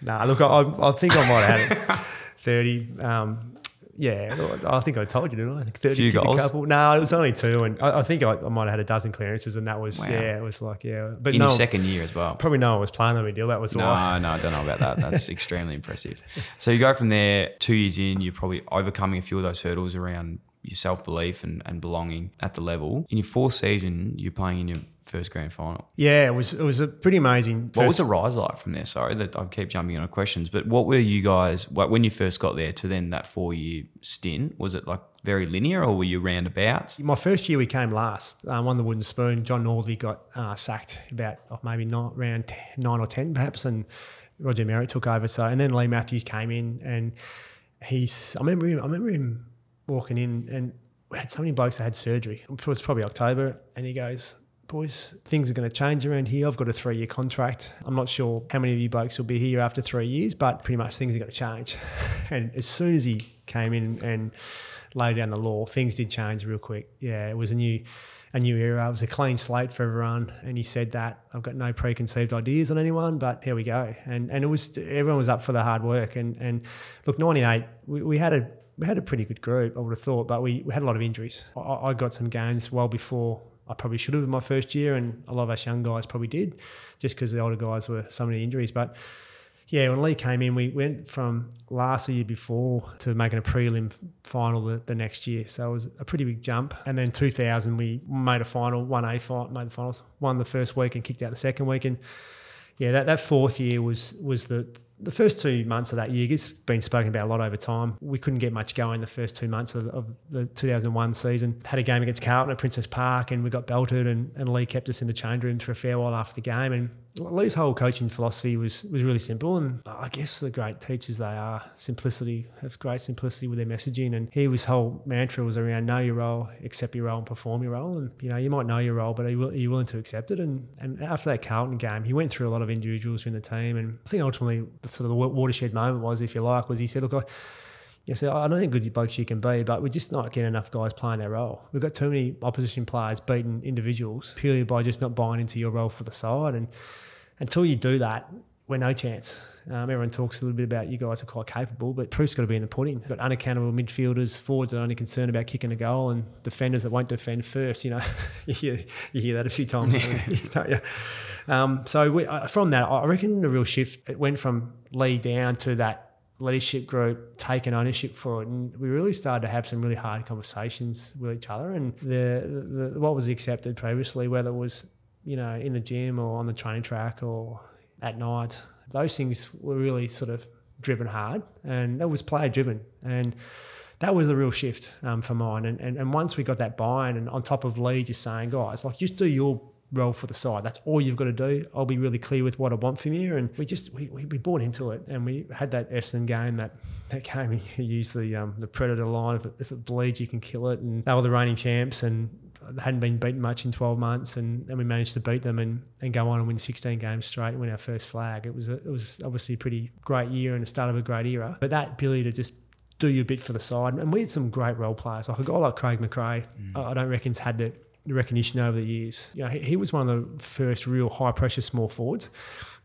Nah, look, I, I think I might have had it. thirty. Um, yeah, I think I told you, didn't I? Like Thirty
Few
kicked
goals?
A couple. No, it was only two, and I, I think I, I might have had a dozen clearances, and that was
Wow.
yeah, it was like yeah, but
In
no,
your second year as well.
probably no one was playing on me deal. That was
No,
why.
no, I don't know about that. That's <laughs> extremely impressive. So you go from there, two years in, you're probably overcoming a few of those hurdles around your self belief and, and belonging at the level. In your fourth season, you're playing in your first grand final.
Yeah, it was it was a pretty amazing.
What was the rise like from there? Sorry that I keep jumping on questions, but what were you guys when you first got there to then that four year stint? Was it like very linear, or were you roundabouts?
My first year we came last, uh, won the wooden spoon. John Northey got uh, sacked about oh, maybe not around 10, nine or ten perhaps, and Roger Merrett took over. So and then Leigh Matthews came in, and he's. I remember him. I remember him walking in, and we had so many blokes that had surgery. It was probably October, and he goes. Boys, things are going to change around here. I've got a three year contract. I'm not sure how many of you blokes will be here after three years, but pretty much things are going to change. <laughs> And as soon as he came in and laid down the law, things did change real quick. Yeah, it was a new a new era. It was a clean slate for everyone. And he said that I've got no preconceived ideas on anyone, but here we go. And and it was everyone was up for the hard work. And and look, ninety eight, we, we had a we had a pretty good group, I would have thought, but we, we had a lot of injuries. I, I got some games well before I probably should have in my first year, and a lot of us young guys probably did, just because the older guys were so many injuries. But yeah, when Leigh came in, we went from last year before to making a prelim final the, the next year. So it was a pretty big jump. And then 2000, we made a final, won a fight, made the finals, won the first week and kicked out the second week. And yeah, that, that fourth year was was the the first two months of that year. It's been spoken about a lot over time. We couldn't get much going the first two months of, of the 2001 season. Had a game against Carlton at Princes Park, and we got belted. And, and Leigh kept us in the change rooms for a fair while after the game. And Leigh's whole coaching philosophy was was really simple, and I guess the great teachers they are. Simplicity have great simplicity with their messaging, and he his whole mantra was around know your role, accept your role, and perform your role. And you know you might know your role, but are you, are you willing to accept it? And and after that Carlton game, he went through a lot of individuals in the team, and I think ultimately the sort of the watershed moment was, if you like, was he said, look, I, know, so I don't think good blokes you can be, but we're just not getting enough guys playing their role. We've got too many opposition players beating individuals purely by just not buying into your role for the side. And until you do that, we're no chance. Um, everyone talks a little bit about you guys are quite capable, but proof's got to be in the pudding. You've got unaccountable midfielders, forwards that are only concerned about kicking a goal, and defenders that won't defend first. You know, <laughs> you, hear, you hear that a few times, don't you? Um, so we, uh, from that, I reckon the real shift it went from Leigh down to that leadership group taking ownership for it, and we really started to have some really hard conversations with each other. And the, the what was accepted previously, whether it was you know in the gym or on the training track or at night, those things were really sort of driven hard, and that was player driven, and that was the real shift um, for mine. And, and and once we got that buy-in, and on top of Leigh just saying, guys, like just do your role for the side. That's all you've got to do. I'll be really clear with what I want from you. And we just we, we, we bought into it, and we had that Essendon game. That that game <laughs> he used the um, the predator line. If it, if it bleeds, you can kill it. And they were the reigning champs, and they hadn't been beaten much in 12 months, and, and we managed to beat them and, and go on and win 16 games straight and win our first flag. It was a, it was obviously a pretty great year and the start of a great era. But that ability to just do your bit for the side, and we had some great role players. Like a guy like Craig McRae, mm. I don't reckon's had the recognition over the years. You know, he, he, was one of the first real high pressure small forwards,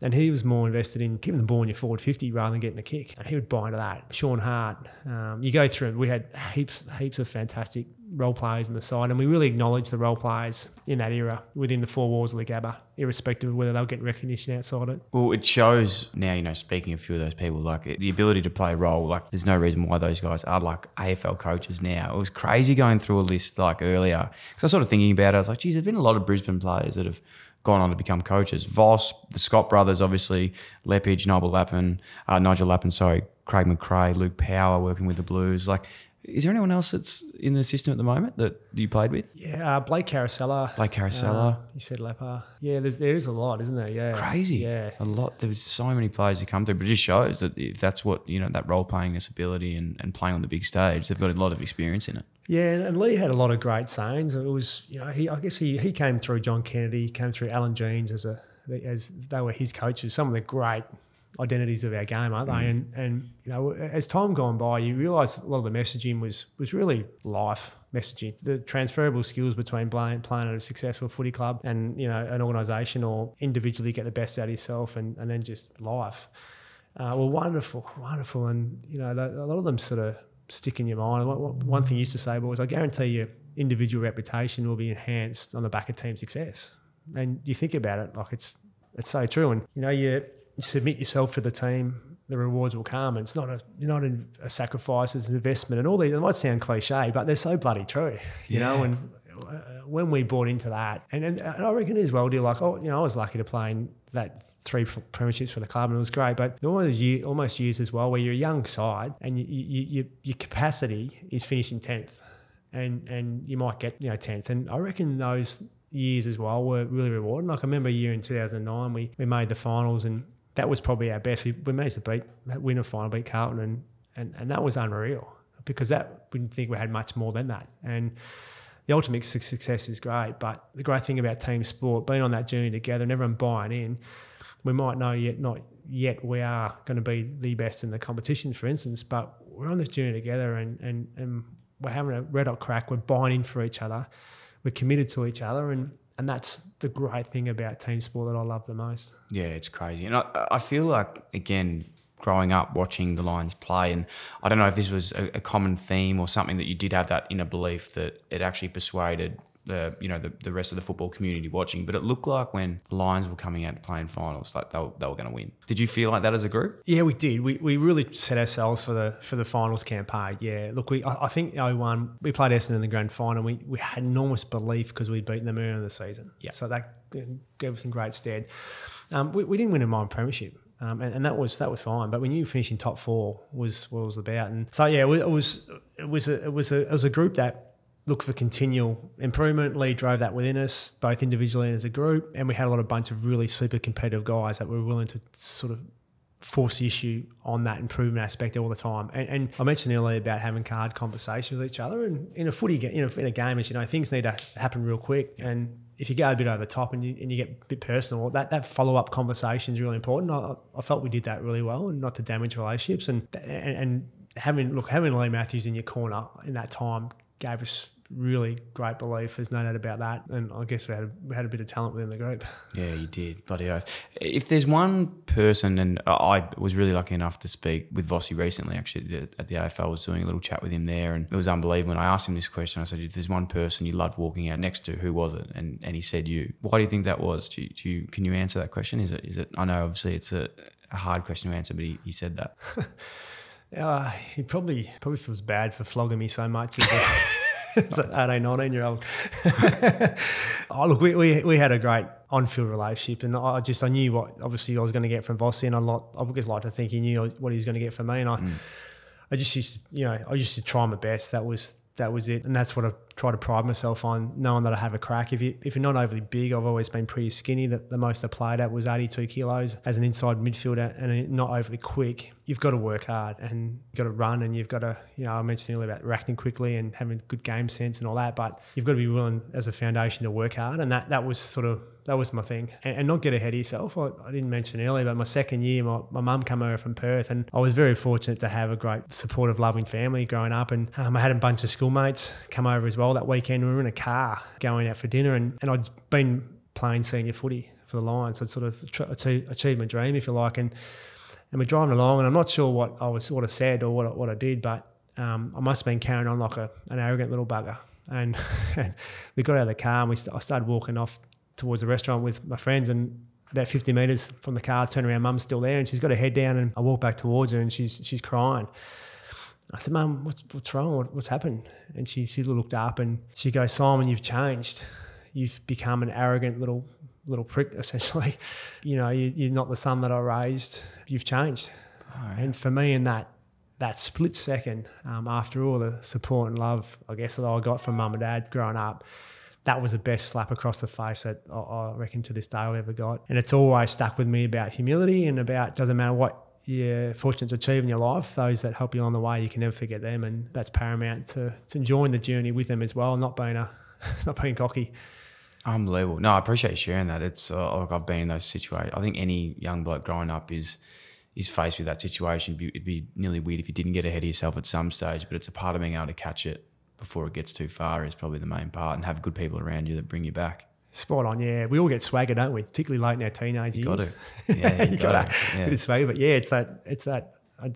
and he was more invested in keeping the ball in your forward 50 rather than getting a kick. And he would buy into that. Shaun Hart, um, you go through, we had heaps, heaps of fantastic role players in the side, and we really acknowledge the role players in that era within the four walls of the Gabba, irrespective of whether they'll get recognition outside it.
Well, it shows now, you know, speaking of a few of those people, like the ability to play a role, like there's no reason why those guys are like AFL coaches now. It was crazy going through a list like earlier because I was sort of thinking about it. I was like, geez, there's been a lot of Brisbane players that have gone on to become coaches. Voss, the Scott brothers, obviously, Leppitsch, Nigel Lappin, uh, Nigel Lappin, sorry, Craig McRae, Luke Power working with the Blues. Like, is there anyone else that's in the system at the moment that you played with?
Yeah, uh, Blake Caracella.
Blake Caracella. Uh,
you said Lepper. Yeah, there's there is a lot, isn't there? Yeah,
crazy.
Yeah,
a lot. There's so many players who come through, but it just shows that if that's what you know, that role playing, this ability, and, and playing on the big stage, they've got a lot of experience in it.
Yeah, and Leigh had a lot of great sayings. It was, you know, he I guess he he came through John Kennedy, came through Alan Jeans as a as they were his coaches. Some of the great identities of our game, aren't they? Mm. And and you know, as time gone by, you realise a lot of the messaging was was really life messaging. The transferable skills between playing playing at a successful footy club and you know an organisation, or individually get the best out of yourself, and and then just life. Uh, well, wonderful, wonderful, and you know a lot of them sort of stick in your mind. One thing you used to say was, "I guarantee your individual reputation will be enhanced on the back of team success." And you think about it, like it's it's so true. And you know, you you submit yourself to the team, the rewards will come. And it's not a you're not a, a sacrifice, it's an investment. And all these, it might sound cliche, but they're so bloody true. You yeah. know, and uh, when we bought into that, and, and, and I reckon as well, dear, like, oh, you know, I was lucky to play in that three premierships for the club, and it was great. But there year, almost years as well where you're a young side, and you, you, you, your capacity is finishing tenth, and and you might get you know tenth. And I reckon those years as well were really rewarding. Like I remember a year in 2009, we we made the finals, and that was probably our best. We, we managed to beat, win a final, beat Carlton, and, and, and that was unreal because that we didn't think we had much more than that. And the ultimate success is great, but the great thing about team sport, being on that journey together and everyone buying in, we might know yet not yet we are going to be the best in the competition, for instance, but we're on this journey together and, and, and we're having a red hot crack. We're buying in for each other. We're committed to each other, and and that's the great thing about team sport that I love the most.
Yeah, it's crazy, and I, I feel like again growing up watching the Lions play, and I don't know if this was a, a common theme or something that you did have that inner belief that it actually persuaded the you know the, the rest of the football community watching. But it looked like when the Lions were coming out to play in finals, like they were, they were going to win. Did you feel like that as a group?
Yeah, we did. We, we really set ourselves for the for the finals campaign. Yeah, look, we I, I think 01, we played Essendon in the grand final. We we had enormous belief because we'd beaten them earlier in the season. Yeah, so that gave us in great stead. Um, we, we didn't win a mine premiership. Um, and, and, that was that was fine. But we knew finishing top four was what was about. And so yeah, it was it was a, it was a it was a group that looked for continual improvement. Leigh drove that within us, both individually and as a group. And we had a lot of bunch of really super competitive guys that were willing to sort of force the issue on that improvement aspect all the time. And, and I mentioned earlier about having card conversations with each other. And in a footy, you know, in a game, as you know, things need to happen real quick. And if you go a bit over the top and you, and you get a bit personal, that, that follow up conversation is really important. I, I, felt we did that really well, and not to damage relationships. And and, and having look having Leigh Matthews in your corner in that time gave us really great belief. There's no doubt about that. And I guess we had a, we had a bit of talent within the group.
Yeah, you did. Bloody oath. If there's one person, and I was really lucky enough to speak with Vossi recently, actually, at the AFL, I was doing a little chat with him there, and it was unbelievable. When I asked him this question, I said, if there's one person you loved walking out next to, who was it? And and he said you. Why do you think that was? Do you, do you can you answer that question? Is it is it? I know obviously it's a, a hard question to answer, but he, he said that. <laughs>
Uh, he probably probably feels bad for flogging me so much. <laughs> <laughs> A, an 18, 19 year old. <laughs> oh, look, we, we, we had a great on field relationship, and I just I knew what obviously I was going to get from Vossi, and I lot I just like to think he knew what he was going to get from me, and I
Mm.
I just used to, you know I used to try my best. That was that was it, and that's what I try to pride myself on, knowing that I have a crack. If you if you're not overly big, I've always been pretty skinny. That the most I played at was 82 kilos as an inside midfielder, and not overly quick. You've got to work hard and you've got to run, and you've got to you know I mentioned earlier about reacting quickly and having good game sense and all that, but you've got to be willing as a foundation to work hard, and that that was sort of that was my thing, and, and not get ahead of yourself. I, I didn't mention earlier, but my second year, my, my mum came over from Perth, and I was very fortunate to have a great, supportive, loving family growing up. And um, I had a bunch of schoolmates come over as well that weekend. We were in a car going out for dinner, and, and I'd been playing senior footy for the Lions. I'd sort of tr- achieved my dream, if you like, and and we're driving along, and I'm not sure what I was what I said or what I, what I did, but um, I must have been carrying on like a, an arrogant little bugger. And, <laughs> we got out of the car and we st- I started walking off towards the restaurant with my friends and about 50 metres from the car, turn around, mum's still there and she's got her head down and I walk back towards her and she's she's crying. I said, Mum, what's, what's wrong? What, what's happened? And she, she looked up and she goes, Simon, you've changed. You've become an arrogant little little prick, <laughs> essentially. You know, you, you're not the son that I raised. You've changed. And for me, in that that split second, um, after all the support and love, I guess that I got from mum and dad growing up, that was the best slap across the face that I, I reckon to this day I ever got. And it's always stuck with me about humility and about doesn't matter what you're fortunate to achieve in your life, those that help you along the way, you can never forget them, and that's paramount to, to enjoying the journey with them as well, not being a <laughs> not being cocky.
Unbelievable. No, I appreciate you sharing that. It's uh, like I've been in those situations. I think any young bloke growing up is is faced with that situation. It'd be, it'd be nearly weird if you didn't get ahead of yourself at some stage, but it's a part of being able to catch it before it gets too far is probably the main part, and have good people around you that bring you back.
Spot on, yeah. We all get swagger, don't we? Particularly late in our teenage
You got
years.
to. Yeah, <laughs> you got
got
to. Yeah.
bit of swagger, but yeah, it's that it's that uh,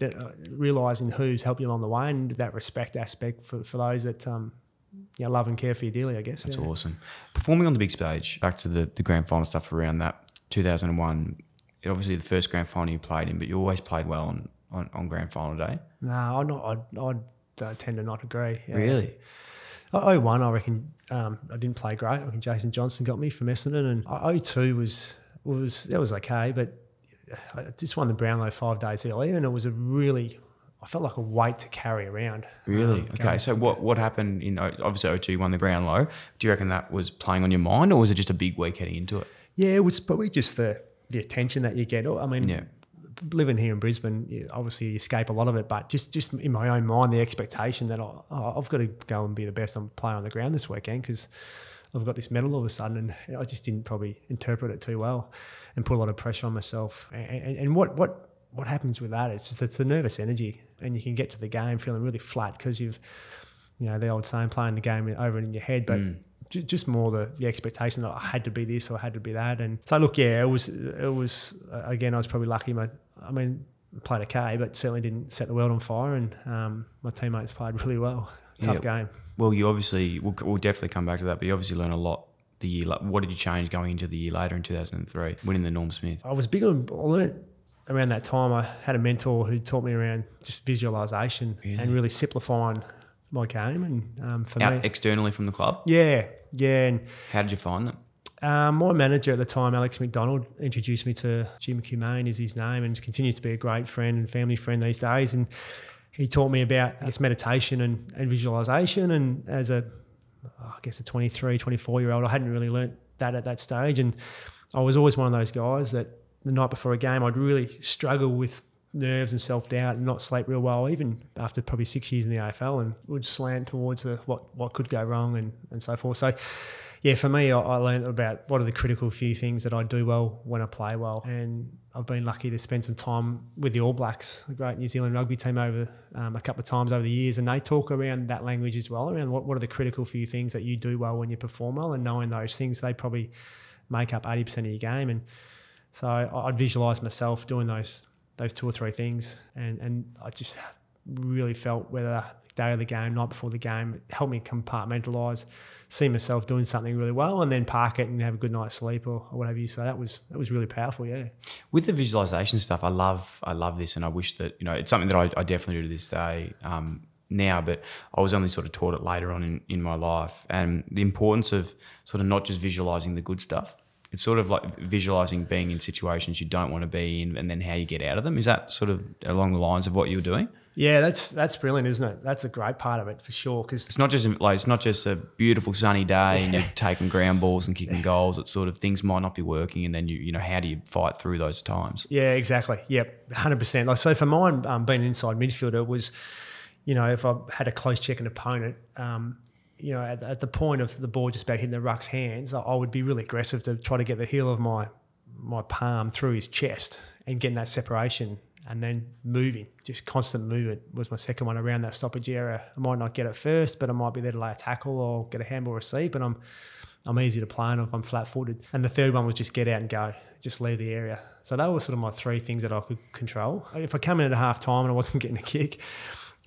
realizing who's helped you along the way and that respect aspect for, for those that um, you know, love and care for you dearly. I guess
That's
yeah.
awesome. Performing on the big stage, back to the, the grand final stuff around that 2001, it obviously the first grand final you played in, but you always played well on, on, on grand final day.
No, I'm not. I'd, I'd uh, tend to not agree. Yeah.
Really?
Oh one, I reckon um, I didn't play great. I reckon Jason Johnson got me from Essendon, and oh two was was that was okay, but I just won the Brownlow five days earlier, and it was a really I felt like a weight to carry around.
Really?
Um,
okay. So what what happened in obviously 02 won the Brownlow. Do you reckon that was playing on your mind, or was it just a big week heading into it?
Yeah, it was probably just the the attention that you get. I mean,
Yeah.
Living here in Brisbane, you- obviously you escape a lot of it, but just just in my own mind, the expectation that oh, oh, I've got to go and be the best player on the ground this weekend because I've got this medal all of a sudden, and I just didn't probably interpret it too well and put a lot of pressure on myself. And, and, and what what what happens with that? It's just it's a nervous energy, and you can get to the game feeling really flat because you've you know the old saying playing the game over in your head, but. ju- Just more the, the expectation that I had to be this or I had to be that, and so look, yeah, it was it was uh, again I was probably lucky. My, I mean, played okay, but certainly didn't set the world on fire, and um, my teammates played <laughs> really well. Tough
Yeah.
game.
Well, you obviously we'll, we'll definitely come back to that, but you obviously learned a lot the year. What did you change going into the year later in 2003, winning the Norm Smith?
I was big on. I learned around that time. I had a mentor who taught me around just visualization and really simplifying my game. And um, for
Out
me,
externally from the club.
yeah, yeah. And
How did you find them?
Um, my manager at the time, Alex McDonald, introduced me to Jim Cumane, is his name, and continues to be a great friend and family friend these days. And he taught me about I guess, meditation and, and visualization. And as a, I guess, a 23, 24 year old, I hadn't really learnt that at that stage. And I was always one of those guys that the night before a game, I'd really struggle with nerves and self doubt and not sleep real well, even after probably six years in the AFL, and would slant towards the what what could go wrong and, and so forth. So, yeah, for me, I, I learned about what are the critical few things that I do well when I play well, and I've been lucky to spend some time with the All Blacks, the great New Zealand rugby team, over um, a couple of times over the years, and they talk around that language as well, around what, what are the critical few things that you do well when you perform well, and knowing those things, they probably make up eighty percent of your game, and so I, I'd visualise myself doing those those two or three things, and and I just really felt whether day of the game, night before the game, it helped me compartmentalise see myself doing something really well and then park it and have a good night's sleep or, or whatever you so that was that was really powerful yeah.
With the visualization stuff i love i love this and i wish that you know it's something that i, I definitely do to this day um, now but i was only sort of taught it later on in, in my life. And the importance of sort of not just visualizing the good stuff it's sort of like visualizing being in situations you don't want to be in and then how you get out of them. Is that sort of along the lines of what you're doing
yeah, that's that's brilliant, isn't it? That's a great part of it for sure. Because
it's not just like it's not just a beautiful sunny day and you're taking ground balls and kicking <laughs> goals. It's sort of things might not be working, and then you you know how do you fight through those times?
Yeah, exactly. Yep, hundred percent. Like so for mine, um, being an inside midfielder was, you know, if I had a close check an opponent, um, you know, at, at, the point of the ball just about hitting the ruck's hands, I, I would be really aggressive to try to get the heel of my my palm through his chest and getting that separation and then moving, just constant movement was my second one around that stoppage area. I might not get it first, but I might be there to lay a tackle or get a handball receive, but I'm I'm easy to play on if I'm flat footed. And the third one was just get out and go, just leave the area. So that was sort of my three things that I could control. If I come in at half time and I wasn't <laughs> getting a kick,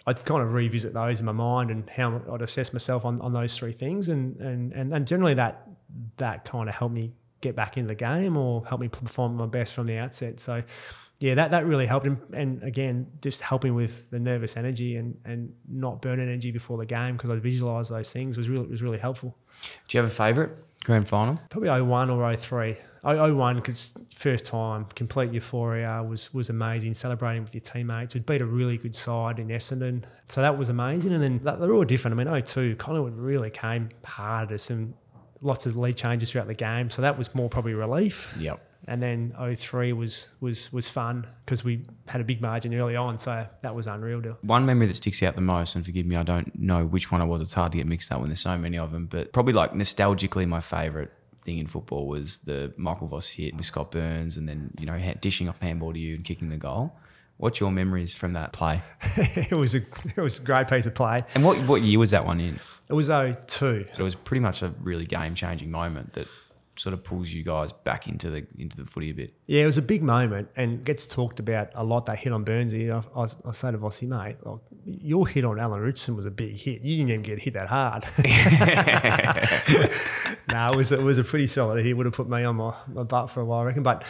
I'd kind of revisit those in my mind and how I'd assess myself on, on those three things. And, and, and, and generally that that kind of helped me get back into the game or help me perform my best from the outset. So yeah, that, that really helped him. And again, just helping with the nervous energy and, and not burning energy before the game because I visualised those things was really was really helpful.
Do you have a favourite grand final?
Probably 01 or 03. 01 because first time, complete euphoria was was amazing. Celebrating with your teammates, we'd beat a really good side in Essendon, so that was amazing. And then they're all different. I mean, 02 Collingwood really came hard. There's some lots of lead changes throughout the game, so that was more probably relief.
Yep
and then 03 was was was fun because we had a big margin early on, so that was unreal. To.
One memory that sticks out the most, and forgive me, I don't know which one it was. It's hard to get mixed up when there's so many of them, but probably like nostalgically, my favourite thing in football was the Michael Voss hit with Scott Burns, and then you know dishing off the handball to you and kicking the goal. What's your memories from that play? <laughs>
it was a it was a great piece of play.
And what what year was that one in?
It was 02.
So it was pretty much a really game changing moment that sort of pulls you guys back into the into the footy a bit.
Yeah, it was a big moment and gets talked about a lot. That hit on Burnsy. I, I, I say to Vossi, mate, like, your hit on Alan Richardson was a big hit. You didn't even get hit that hard. <laughs> <laughs> no, it was it was a pretty solid. He would have put me on my, my butt for a while, I reckon. But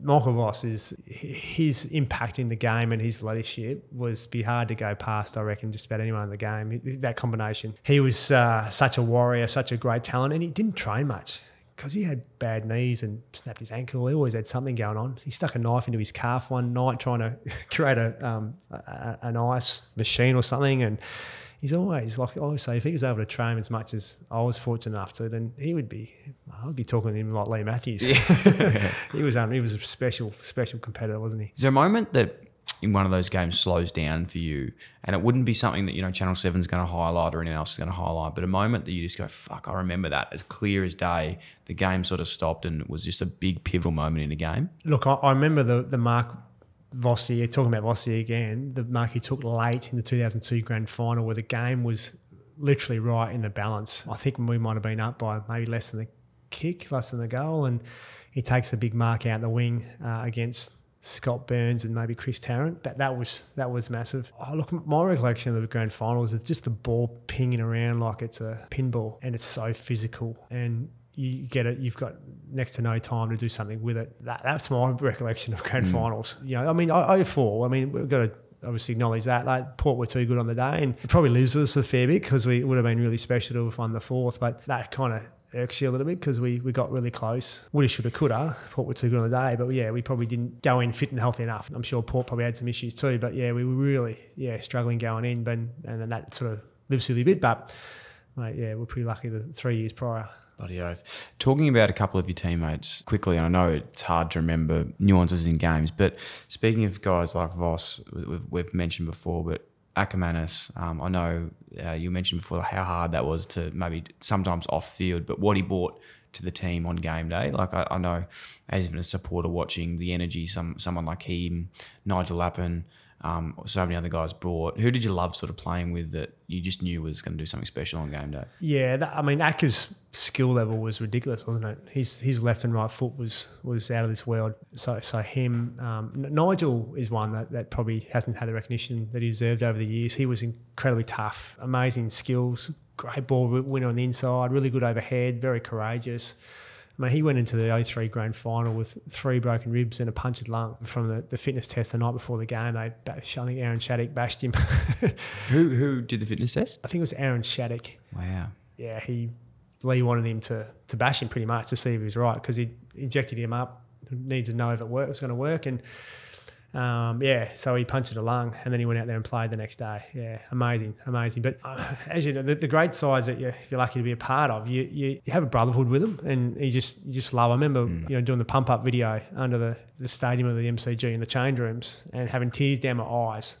Michael Voss is his impact in the game and his leadership was be hard to go past. I reckon just about anyone in the game. That combination. He was uh, such a warrior, such a great talent, and he didn't train much because he had bad knees and snapped his ankle. He always had something going on. He stuck a knife into his calf one night trying to <laughs> create a, um, a, an ice machine or something. And he's always like I always say, if he was able to train as much as I was fortunate enough to, then he would be. I would be talking to him like Leigh Matthews. Yeah. <laughs> he was um, he was a special special competitor, wasn't he?
Is there a moment that in one of those games slows down for you, and it wouldn't be something that you know Channel Seven is going to highlight or anyone else is going to highlight, but a moment that you just go, "Fuck!" I remember that as clear as day. The game sort of stopped, and it was just a big pivotal moment in the game.
Look, I, I remember the the mark Vossi talking about Vossi again. The mark he took late in the 2002 grand final, where the game was literally right in the balance. I think we might have been up by maybe less than the kick, less than the goal, and he takes a big mark out the wing uh, against Scott Burns and maybe Chris Tarrant. That that was that was massive. Oh, look, my recollection of the grand finals is just the ball pinging around like it's a pinball, and it's so physical. And you get it. You've got next to no time to do something with it. That, that's my recollection of grand mm. finals. You know, I mean, I, I four. I mean, we've got to obviously acknowledge that. Like Port were too good on the day, and it probably lives with us a fair bit because we would have been really special to have won the fourth. But that kind of you a little bit because we, we got really close. Woulda, shoulda, coulda. Port were too good on the day, but yeah, we probably didn't go in fit and healthy enough. I'm sure Port probably had some issues too, but yeah, we were really yeah struggling going in, but and then that sort of lives through a bit. But mate, yeah, we're pretty lucky the three years prior.
Bloody oath. Talking about a couple of your teammates quickly, and I know it's hard to remember nuances in games, but speaking of guys like Voss, we've, we've mentioned before, but Akermanis, um, I know uh, you mentioned before how hard that was to maybe sometimes off field, but what he brought to the team on game day. Like I, I know, as even a supporter watching the energy, some someone like him, Nigel Lappin, um, so many other guys brought. Who did you love sort of playing with that you just knew was going to do something special on game day?
Yeah, that, I mean, Aker's skill level was ridiculous, wasn't it? His his left and right foot was was out of this world. So so him, um, Nigel is one that, that probably hasn't had the recognition that he deserved over the years. He was incredibly tough, amazing skills, great ball winner on the inside, really good overhead, very courageous. I mean, he went into the 03 grand final with three broken ribs and a punctured lung from the, the fitness test the night before the game. They, I think Aaron Shattock bashed him. <laughs>
who who did the fitness test?
I think it was Aaron Shattock.
Wow.
Yeah, he Leigh wanted him to to bash him pretty much to see if he was right because he injected him up, needed to know if it, work, it was going to work, and um, yeah, so he punctured a lung and then he went out there and played the next day. Yeah, amazing, amazing. But uh, as you know, the, the great sides that you're, you're, lucky to be a part of, you, you, you, have a brotherhood with them and you just you just love. I remember mm. you know doing the pump up video under the, the stadium of the MCG in the change rooms and having tears down my eyes.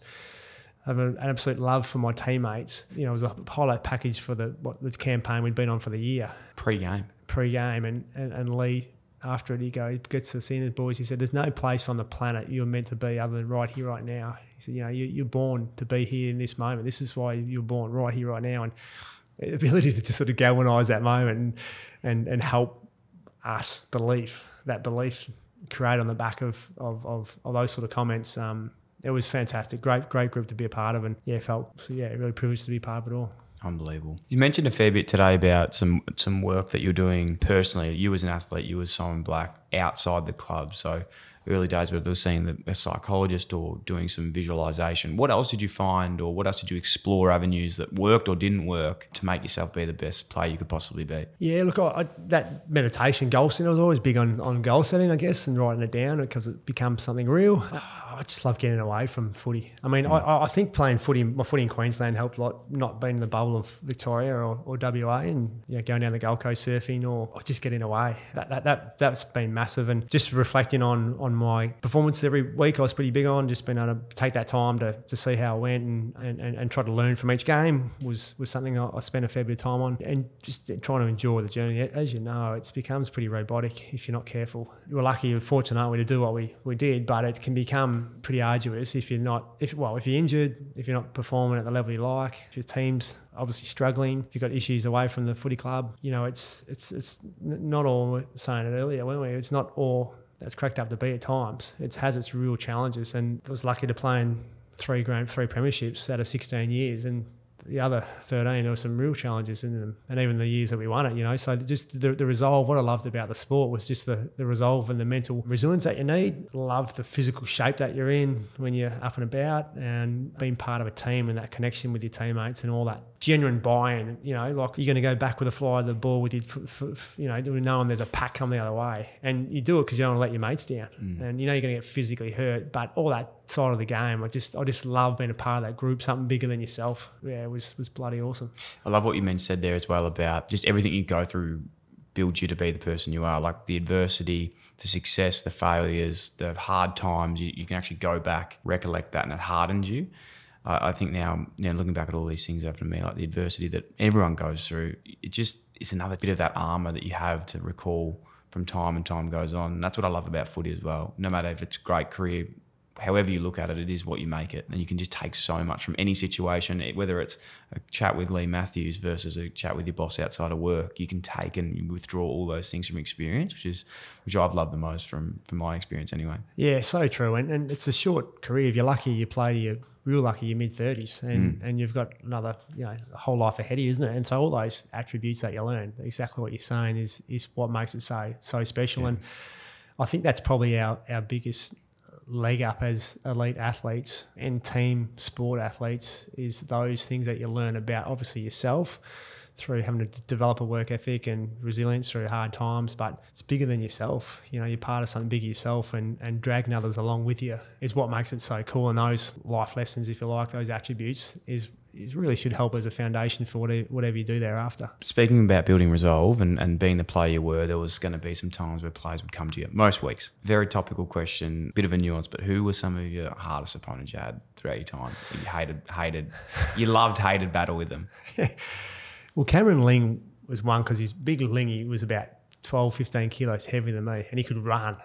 I have an absolute love for my teammates. You know, it was a highlight package for the what the campaign we'd been on for the year.
Pre-game.
Pre-game, and, and, and Leigh after it, he go, he gets to see the boys. He said, "There's no place on the planet you're meant to be other than right here, right now." He said, "You know, you, are born to be here in this moment. This is why you're born right here, right now." And the ability to, to sort of galvanise that moment and, and and help us believe that belief create on the back of of, of, of those sort of comments. Um, it was fantastic. Great, great group to be a part of, and yeah, felt so yeah, really privileged to be part of it all.
Unbelievable. You mentioned a fair bit today about some some work that you're doing personally. You as an athlete, you as Simon Black outside the club. So early days where they were seeing a psychologist or doing some visualization. What else did you find, or what else did you explore avenues that worked or didn't work to make yourself be the best player you could possibly be?
Yeah, look, I, I, that meditation goal setting, I was always big on, on goal setting, I guess, and writing it down because it becomes something real. I just love getting away from footy. I mean. I, I think playing footy, my footy in Queensland helped a lot, not being in the bubble of Victoria or, or WA and you know, going down the Gold Coast surfing or, or just getting away. That, that, that, that's been massive. And just reflecting on, on my performance every week, I was pretty big on, just being able to take that time to, to see how it went and, and, and, try to learn from each game was, was something I, I spent a fair bit of time on and just trying to enjoy the journey. As you know, it becomes pretty robotic if you're not careful. We're lucky and fortunate we to do what we, we did, but it can become pretty arduous if you're not if well if you're injured if you're not performing at the level you like if your team's obviously struggling if you've got issues away from the footy club you know it's it's it's not all saying it earlier weren't we it's not all that's cracked up to be at times. It has its real challenges and I was lucky to play in three grand three premierships out of 16 years and the other 13, there were some real challenges in them. And even the years that we won it, you know. So just the, the resolve, what I loved about the sport was just the, the resolve and the mental resilience that you need. Love the physical shape that you're in when you're up and about and being part of a team and that connection with your teammates and all that genuine buy-in. You know, like you're going to go back with a fly of the ball with your, f- f- you know, knowing there's a pack coming the other way, and you do it because you don't want to let your mates down, mm. and you know you're going to get physically hurt. But all that side of the game, I just, I just love being a part of that group, something bigger than yourself. Yeah, it was was bloody awesome.
I love what you mentioned said there as well about just everything you go through builds you to be the person you are. Like the adversity, the success, the failures, the hard times, you, you can actually go back, recollect that, and it hardens you. I, think now, you know, looking back at all these things after me, like the adversity that everyone goes through, it just is another bit of that armor that you have to recall from time and time goes on. And that's what I love about footy as well. No matter if it's great career, however you look at it, it is what you make it. And you can just take so much from any situation, whether it's a chat with Leigh Matthews versus a chat with your boss outside of work. You can take and withdraw all those things from experience, which is which I've loved the most from from my experience anyway.
Yeah, so true. And, and it's a short career. If you're lucky, you play to your real lucky your mid thirties, and mm. and you've got another you know whole life ahead of you, isn't it? And so all those attributes that you learn, exactly what you're saying, is is what makes it so so special. Yeah. And I think that's probably our our biggest leg up as elite athletes and team sport athletes is those things that you learn about obviously yourself through having to develop a work ethic and resilience through hard times. But it's bigger than yourself. You know, you're part of something bigger yourself, and and dragging others along with you is what makes it so cool. And those life lessons, if you like, those attributes is is really should help as a foundation for whatever, whatever you do thereafter.
Speaking about building resolve and, and being the player you were, there was going to be some times where players would come to you, most weeks. Very topical question, bit of a nuance, but who were some of your hardest opponents you had throughout your time? You hated, hated, you loved, hated battle with them. <laughs>
Well, Cameron Ling was one because his big Lingy was about 12, 15 kilos heavier than me, and he could run.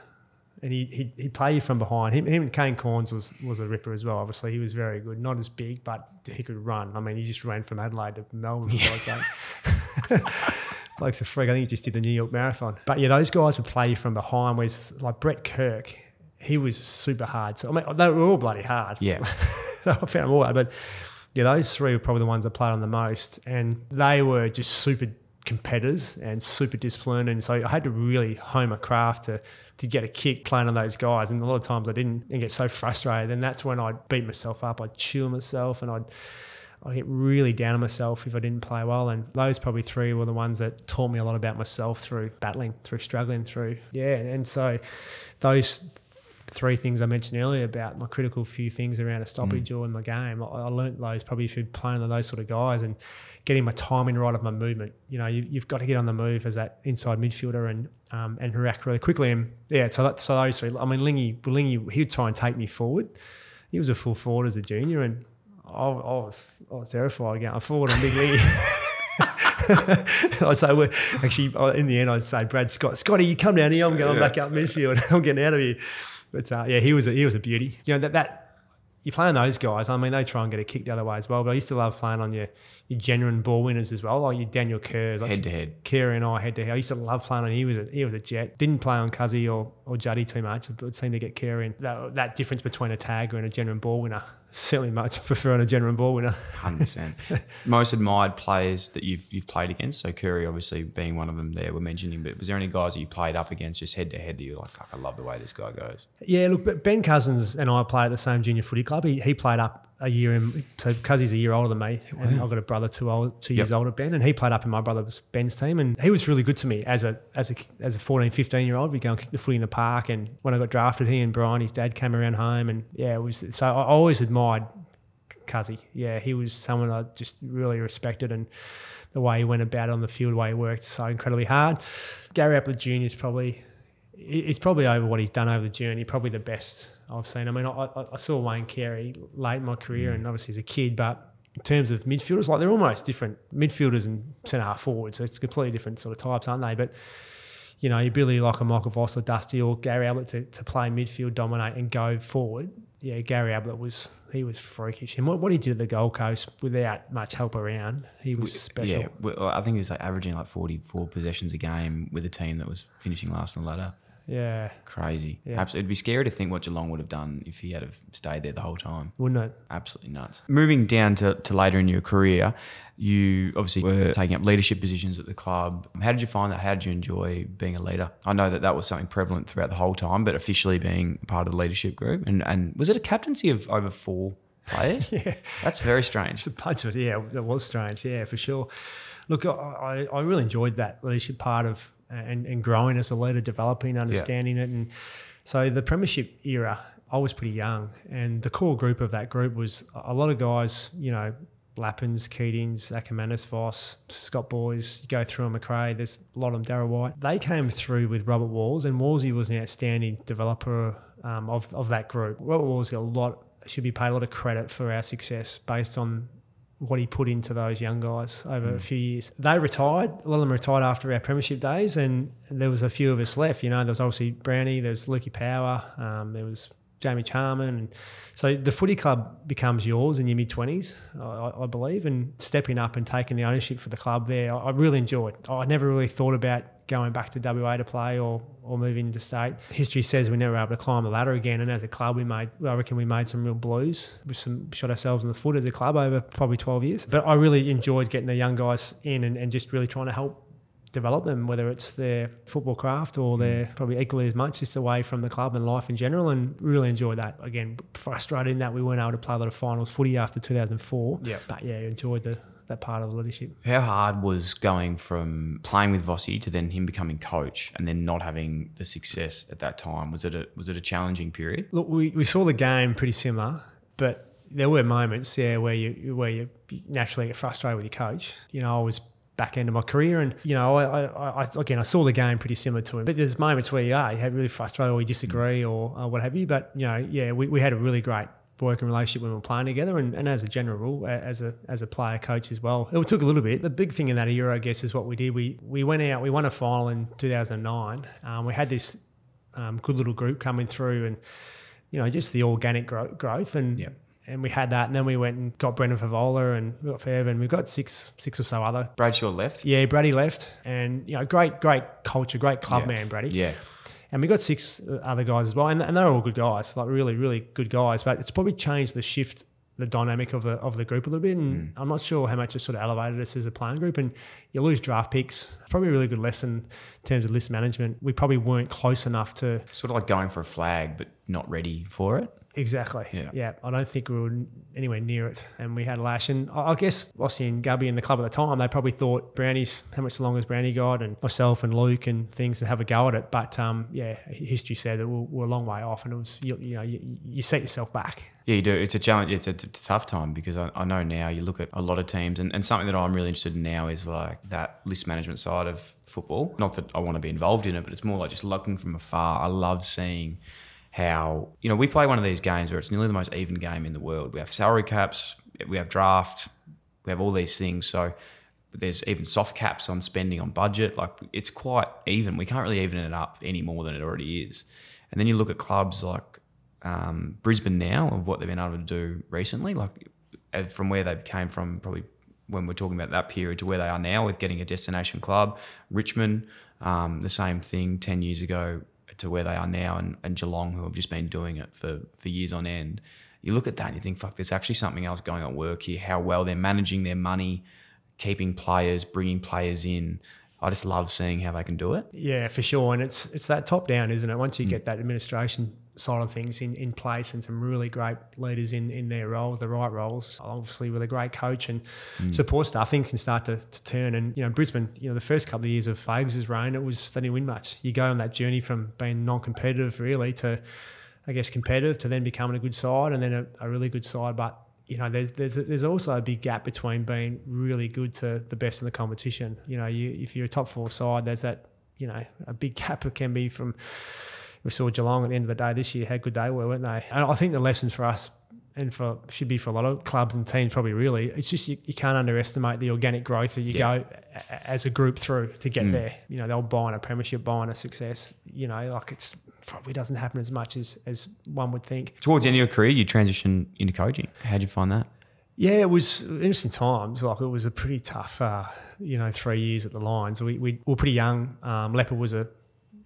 And he, he, he'd play you from behind. Him, him and Kane Cornes was, was a ripper as well. Obviously, he was very good. Not as big, but he could run. I mean, he just ran from Adelaide to Melbourne, God's sake. <laughs> Bloke's a freak. I think he just did the New York Marathon. But yeah, those guys would play you from behind. Whereas like Brett Kirk, he was super hard. So I mean, they were all bloody hard.
Yeah. <laughs>
I found them all hard. But yeah, those three were probably the ones I played on the most, and they were just super competitors and super disciplined. And so I had to really hone my craft to to get a kick playing on those guys. And a lot of times I didn't and get so frustrated. And that's when I'd beat myself up. I'd chew myself, and I'd I get really down on myself if I didn't play well. And those probably three were the ones that taught me a lot about myself through battling, through struggling, through yeah. And so those three things I mentioned earlier about my critical few things around a stoppage or in my game. I, I learnt those probably through playing with those sort of guys and getting my timing right of my movement. You know, you, you've got to get on the move as that inside midfielder and um, and react really quickly. And yeah, so that, so those three. I mean, Lingy, Lingy, he would try and take me forward. He was a full forward as a junior, and I, I was I was terrified going forward on Big Lingy. <laughs> I'd say, well, actually, in the end, I'd say, Brad Scott, Scotty, you come down here. I'm going back up midfield. <laughs> I'm getting out of here. But uh, yeah, he was a, he was a beauty. You know that that you play on those guys. I mean, they try and get a kick the other way as well. But I used to love playing on your your genuine ball winners as well, like your Daniel Kerrs, like
Head to head.
Kerr and I head to head. I used to love playing on. He was a he was a jet. Didn't play on Cuzzy or or Juddy too much, but it seemed to get Kerr in. That, that difference between a tagger and a genuine ball winner. Certainly much <laughs> preferring a genuine ball winner.
Hundred percent. <laughs> Most admired players that you've you've played against. So Curry, obviously being one of them. There, we're mentioning. But was there any guys that you played up against just head to head that you're like, fuck, I love the way this guy goes.
Yeah, look, but Ben Cousins and I played at the same junior footy club. He, he played up a year in, so Cuzzy's a year older than me, and I've got a brother two old, two years older, Ben, and he played up in my brother's Ben's team, and he was really good to me as a as a as a 14, 15 year old. We go and kick the footy in the park, and when I got drafted, he and Brian, his dad, came around home, and yeah, it was so I always admired Cuzzy. Yeah, he was someone I just really respected, and the way he went about it on the field, the way he worked so incredibly hard. Gary Ablett Jr. is probably he's probably over what he's done over the journey, probably the best I've seen. I mean, I, I, saw Wayne Carey late in my career mm. and obviously as a kid, but in terms of midfielders, like they're almost different midfielders and centre half forwards. So it's completely different sort of types, aren't they? But you know, your ability like a Michael Voss or Dusty or Gary Ablett to, to play midfield, dominate and go forward. Yeah, Gary Ablett was he was freakish. And what, what he did at the Gold Coast without much help around, he was special.
Yeah, I think he was like averaging like 44 possessions a game with a team that was finishing last in the ladder.
Yeah,
Crazy.
Yeah.
Absolutely. It'd be scary to think what Geelong would have done if he had have stayed there the whole time.
wouldn't it?
Absolutely nuts. Moving down to, to later in your career, you obviously were taking up leadership positions at the club. How did you find that? How did you enjoy being a leader? I know that that was something prevalent throughout the whole time, but officially being part of the leadership group. And, and was it a captaincy of over four players? <laughs>
Yeah.
That's very strange.
It's a bunch of yeah, it was strange. Yeah, for sure. Look, I, I really enjoyed that leadership part of and, and growing as a leader, developing, understanding it, and so the premiership era, I was pretty young, and the core group of that group was a lot of guys, you know. Lappins, Keatings, Akermanis, Voss, Scott Boys, you go through them, McRae, there's a lot of them, Darryl White. They came through with Robert Walls, and Wallsy was an outstanding developer um, of, of that group. Robert Walls got a lot, should be paid a lot of credit for our success based on what he put into those young guys over a few years. They retired. A lot of them retired after our premiership days, and there was a few of us left. You know, there was obviously Brownie, there's Lukey Power, um, there was Jamie Charman, and so the footy club becomes yours in your mid twenties, I, I believe, and stepping up and taking the ownership for the club there, I, I really enjoyed. I never really thought about going back to WA to play or or moving into state. History says we never were able to climb the ladder again, and as a club, we made I reckon we made some real blues. We some shot ourselves in the foot as a club over probably twelve years. But I really enjoyed getting the young guys in and, and just really trying to help develop them, whether it's their football craft or they're mm. probably equally as much just away from the club and life in general, and really enjoyed that. Again, frustrated in that we weren't able to play a lot of finals footy after 2004.
Yeah.
But yeah, enjoyed the that part of the leadership.
How hard was going from playing with Vossi to then him becoming coach and then not having the success at that time? Was it a was it a challenging period?
Look, we, we saw the game pretty similar, but there were moments, yeah, where you where you naturally get frustrated with your coach. You know, I was back end of my career, and you know, I, I, I again I saw the game pretty similar to him. But there's moments where you are you have really frustrated or you disagree or uh, what have you. But you know, yeah, we, we had a really great working relationship when we were playing together, and, and as a general rule, as a as a player coach as well. It took a little bit. The big thing in that year, I guess, is what we did. We we went out, we won a final in 2009. Um, we had this um, good little group coming through, and you know, just the organic gro- growth and.
Yep.
And we had that, and then we went and got Brendan Fevola, and we got and we've got six, six or so other.
Bradshaw left.
Yeah, Brady left, and you know, great, great culture, great club
Yeah.
man, Brady.
Yeah.
And we got six uh, other guys as well, and, and they're all good guys, like really, really good guys. But it's probably changed the shift, the dynamic of the of the group a little bit. And mm. I'm not sure how much it sort of elevated us as a playing group. And you lose draft picks. Probably a really good lesson in terms of list management. We probably weren't close enough to
Sort of like going for a flag but not ready for it.
Exactly.
Yeah. yeah.
I don't think we were anywhere near it. And we had a Lash. And I guess Rossi and Gubby in the club at the time, they probably thought Brownie's, how much longer has Brownie got? And myself and Luke and things to have a go at it. But um, yeah, history said that we're, we're a long way off. And it was, you, you know, you, you set yourself back.
Yeah, you do. It's a challenge. It's a, it's a tough time because I, I know now you look at a lot of teams, and, and something that I'm really interested in now is like that list management side of football. Not that I want to be involved in it, but it's more like just looking from afar. I love seeing how, you know, we play one of these games where it's nearly the most even game in the world. We have salary caps, we have draft, we have all these things. So there's even soft caps on spending on budget. Like it's quite even. We can't really even it up any more than it already is. And then you look at clubs like um, Brisbane now of what they've been able to do recently, like uh, from where they came from, probably when we're talking about that period to where they are now with getting a destination club. Richmond, um, the same thing 10 years ago to where they are now, and, and Geelong, who have just been doing it for, for years on end. You look at that and you think, fuck, there's actually something else going on work here. How well they're managing their money, keeping players, bringing players in. I just love seeing how they can do it.
Yeah, for sure. And it's it's that top down, isn't it? Once you mm. get that administration side of things in, in place and some really great leaders in, in their roles, the right roles, obviously with a great coach and mm. support staff, things can start to, to turn. And, you know, Brisbane, you know, the first couple of years of Fags' reign, it was, they didn't win much. You go on that journey from being non-competitive really to, I guess, competitive to then becoming a good side and then a, a really good side. But, you know, there's, there's there's also a big gap between being really good to the best in the competition. You know, you if you're a top four side, there's that, you know, a big gap it can be from we saw Geelong at the end of the day this year how good they were, weren't they? And I think the lessons for us and for should be for a lot of clubs and teams probably really it's just you, you can't underestimate the organic growth that you
Yeah.
go a- as a group through to get there. You know, they'll buy on a premiership, buy on a success. You know, like it's probably doesn't happen as much as as one would think.
Towards the end of your career, you transitioned into coaching. How'd you find that?
Yeah, it was interesting times. Like it was a pretty tough, uh, you know, three years at the Lions. We, we were pretty young. Um, Leppa was a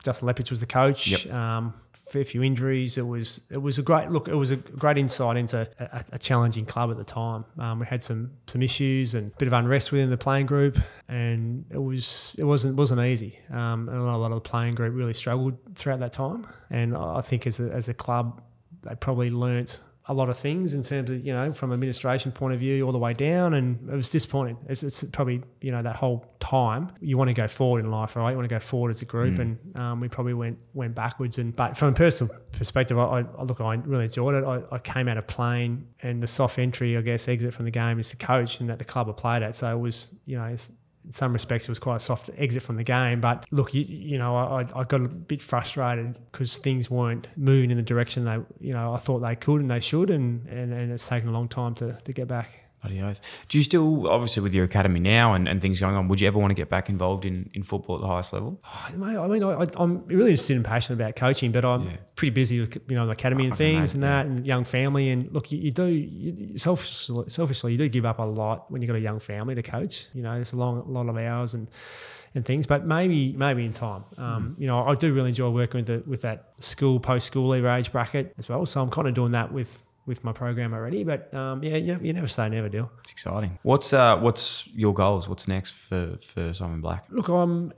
Justin Leppitsch was the coach.
Yep.
Um, fair few injuries. It was it was a great look. It was a great insight into a, a challenging club at the time. Um, we had some some issues and a bit of unrest within the playing group, and it was it wasn't wasn't easy. Um, and a lot of the playing group really struggled throughout that time. And I think as a, as a club, they probably learnt a lot of things in terms of you know from administration point of view all the way down and it was disappointing. It's, it's probably you know that whole time you want to go forward in life right? You want to go forward as a group and um, we probably went went backwards and but from a personal perspective I, I look I really enjoyed it. I, I came out of playing and the soft entry I guess exit from the game is the coach and that the club I played at. So it was you know it's, in some respects, it was quite a soft exit from the game. But look, you, you know, I, I got a bit frustrated because things weren't moving in the direction they, you know, I thought they could and they should, and, and, and it's taken a long time to, to get back.
Bloody oath. Do you still, obviously, with your academy now and, and things going on, would you ever want to get back involved in, in football at the highest level? <sighs>
Mate, I mean, I, I'm really interested and passionate about coaching, but I'm
Yeah.
pretty busy with you know the academy and
I
things and that, and young family. And look, you, you do you, selfishly, selfishly, you do give up a lot when you have got a young family to coach. You know, it's a long lot of hours and and things, but maybe maybe in time. Um, You know, I do really enjoy working with the, with that school post school leaver age bracket as well. So I'm kind of doing that with with my program already. But um, yeah, you, you never say never, deal.
It's exciting. What's uh, what's your goals? What's next for, for Simon Black?
Look, I'm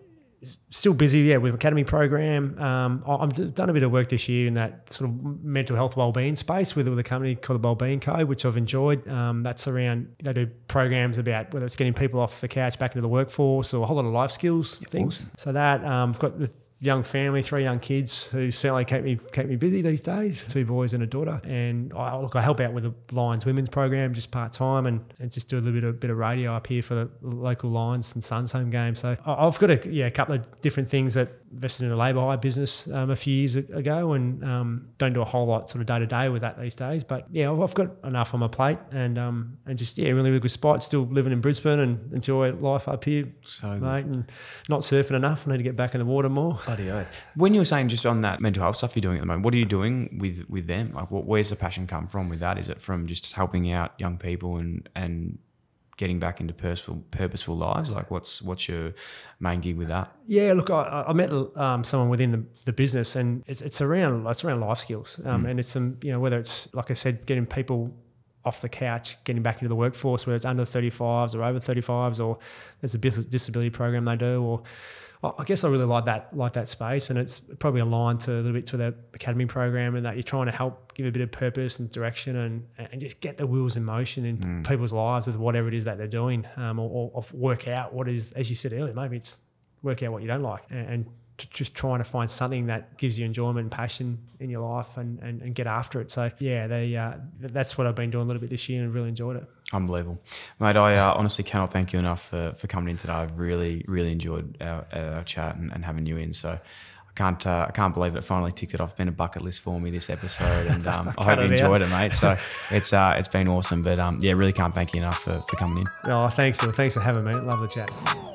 still busy, yeah, with academy program. Um, I've done a bit of work this year in that sort of mental health wellbeing space with, with a company called the Wellbeing Code, which I've enjoyed. Um, that's around they do programs about whether it's getting people off the couch back into the workforce or a whole lot of life skills things. So that um, I've got the young family, three young kids who certainly keep me keep me busy these days. Two boys and a daughter, and I look I help out with the Lions women's program just part time and, and just do a little bit of bit of radio up here for the local Lions and Suns home game. So I've got a yeah a couple of different things that invested in a labour hire business um, a few years ago and um, don't do a whole lot sort of day to day with that these days. But yeah, I've, I've got enough on my plate and um, and just yeah really really good spot. Still living in Brisbane and enjoy life up here,
So good.
mate. And not surfing enough. I need to get back in the water more.
Bloody oath. When you were saying just on that mental health stuff you're doing at the moment, what are you doing with with them? Like, what, where's the passion come from with that? Is it from just helping out young people and and getting back into purposeful purposeful lives? Like, what's what's your main gig with that?
Yeah, look, I, I met um, someone within the, the business, and it's, it's around it's around life skills, um, and it's some you know whether it's like I said, getting people off the couch, getting back into the workforce, whether it's under thirty fives or over thirty fives, or there's a disability program they do, or I guess I really like that like that space, and it's probably aligned to a little bit to the academy program, and that you're trying to help give a bit of purpose and direction, and and just get the wheels in motion in people's lives with whatever it is that they're doing, um, or, or, or work out what is, as you said earlier, maybe it's work out what you don't like and, and t- just trying to find something that gives you enjoyment and passion in your life and, and, and get after it. So yeah, they uh, that's what I've been doing a little bit this year and really enjoyed it.
Unbelievable, mate. I uh, honestly cannot thank you enough for, for coming in today. I've really really enjoyed our, our chat and, and having you in. So. I can't, uh, I can't believe it finally ticked it off. It's been a bucket list for me this episode, and um, <laughs> I hope you
it out.
enjoyed it, mate. So <laughs> it's uh, it's been awesome. But um, yeah, really can't thank you enough for, for coming in.
Oh, thanks, Thanks for having me. Love the chat.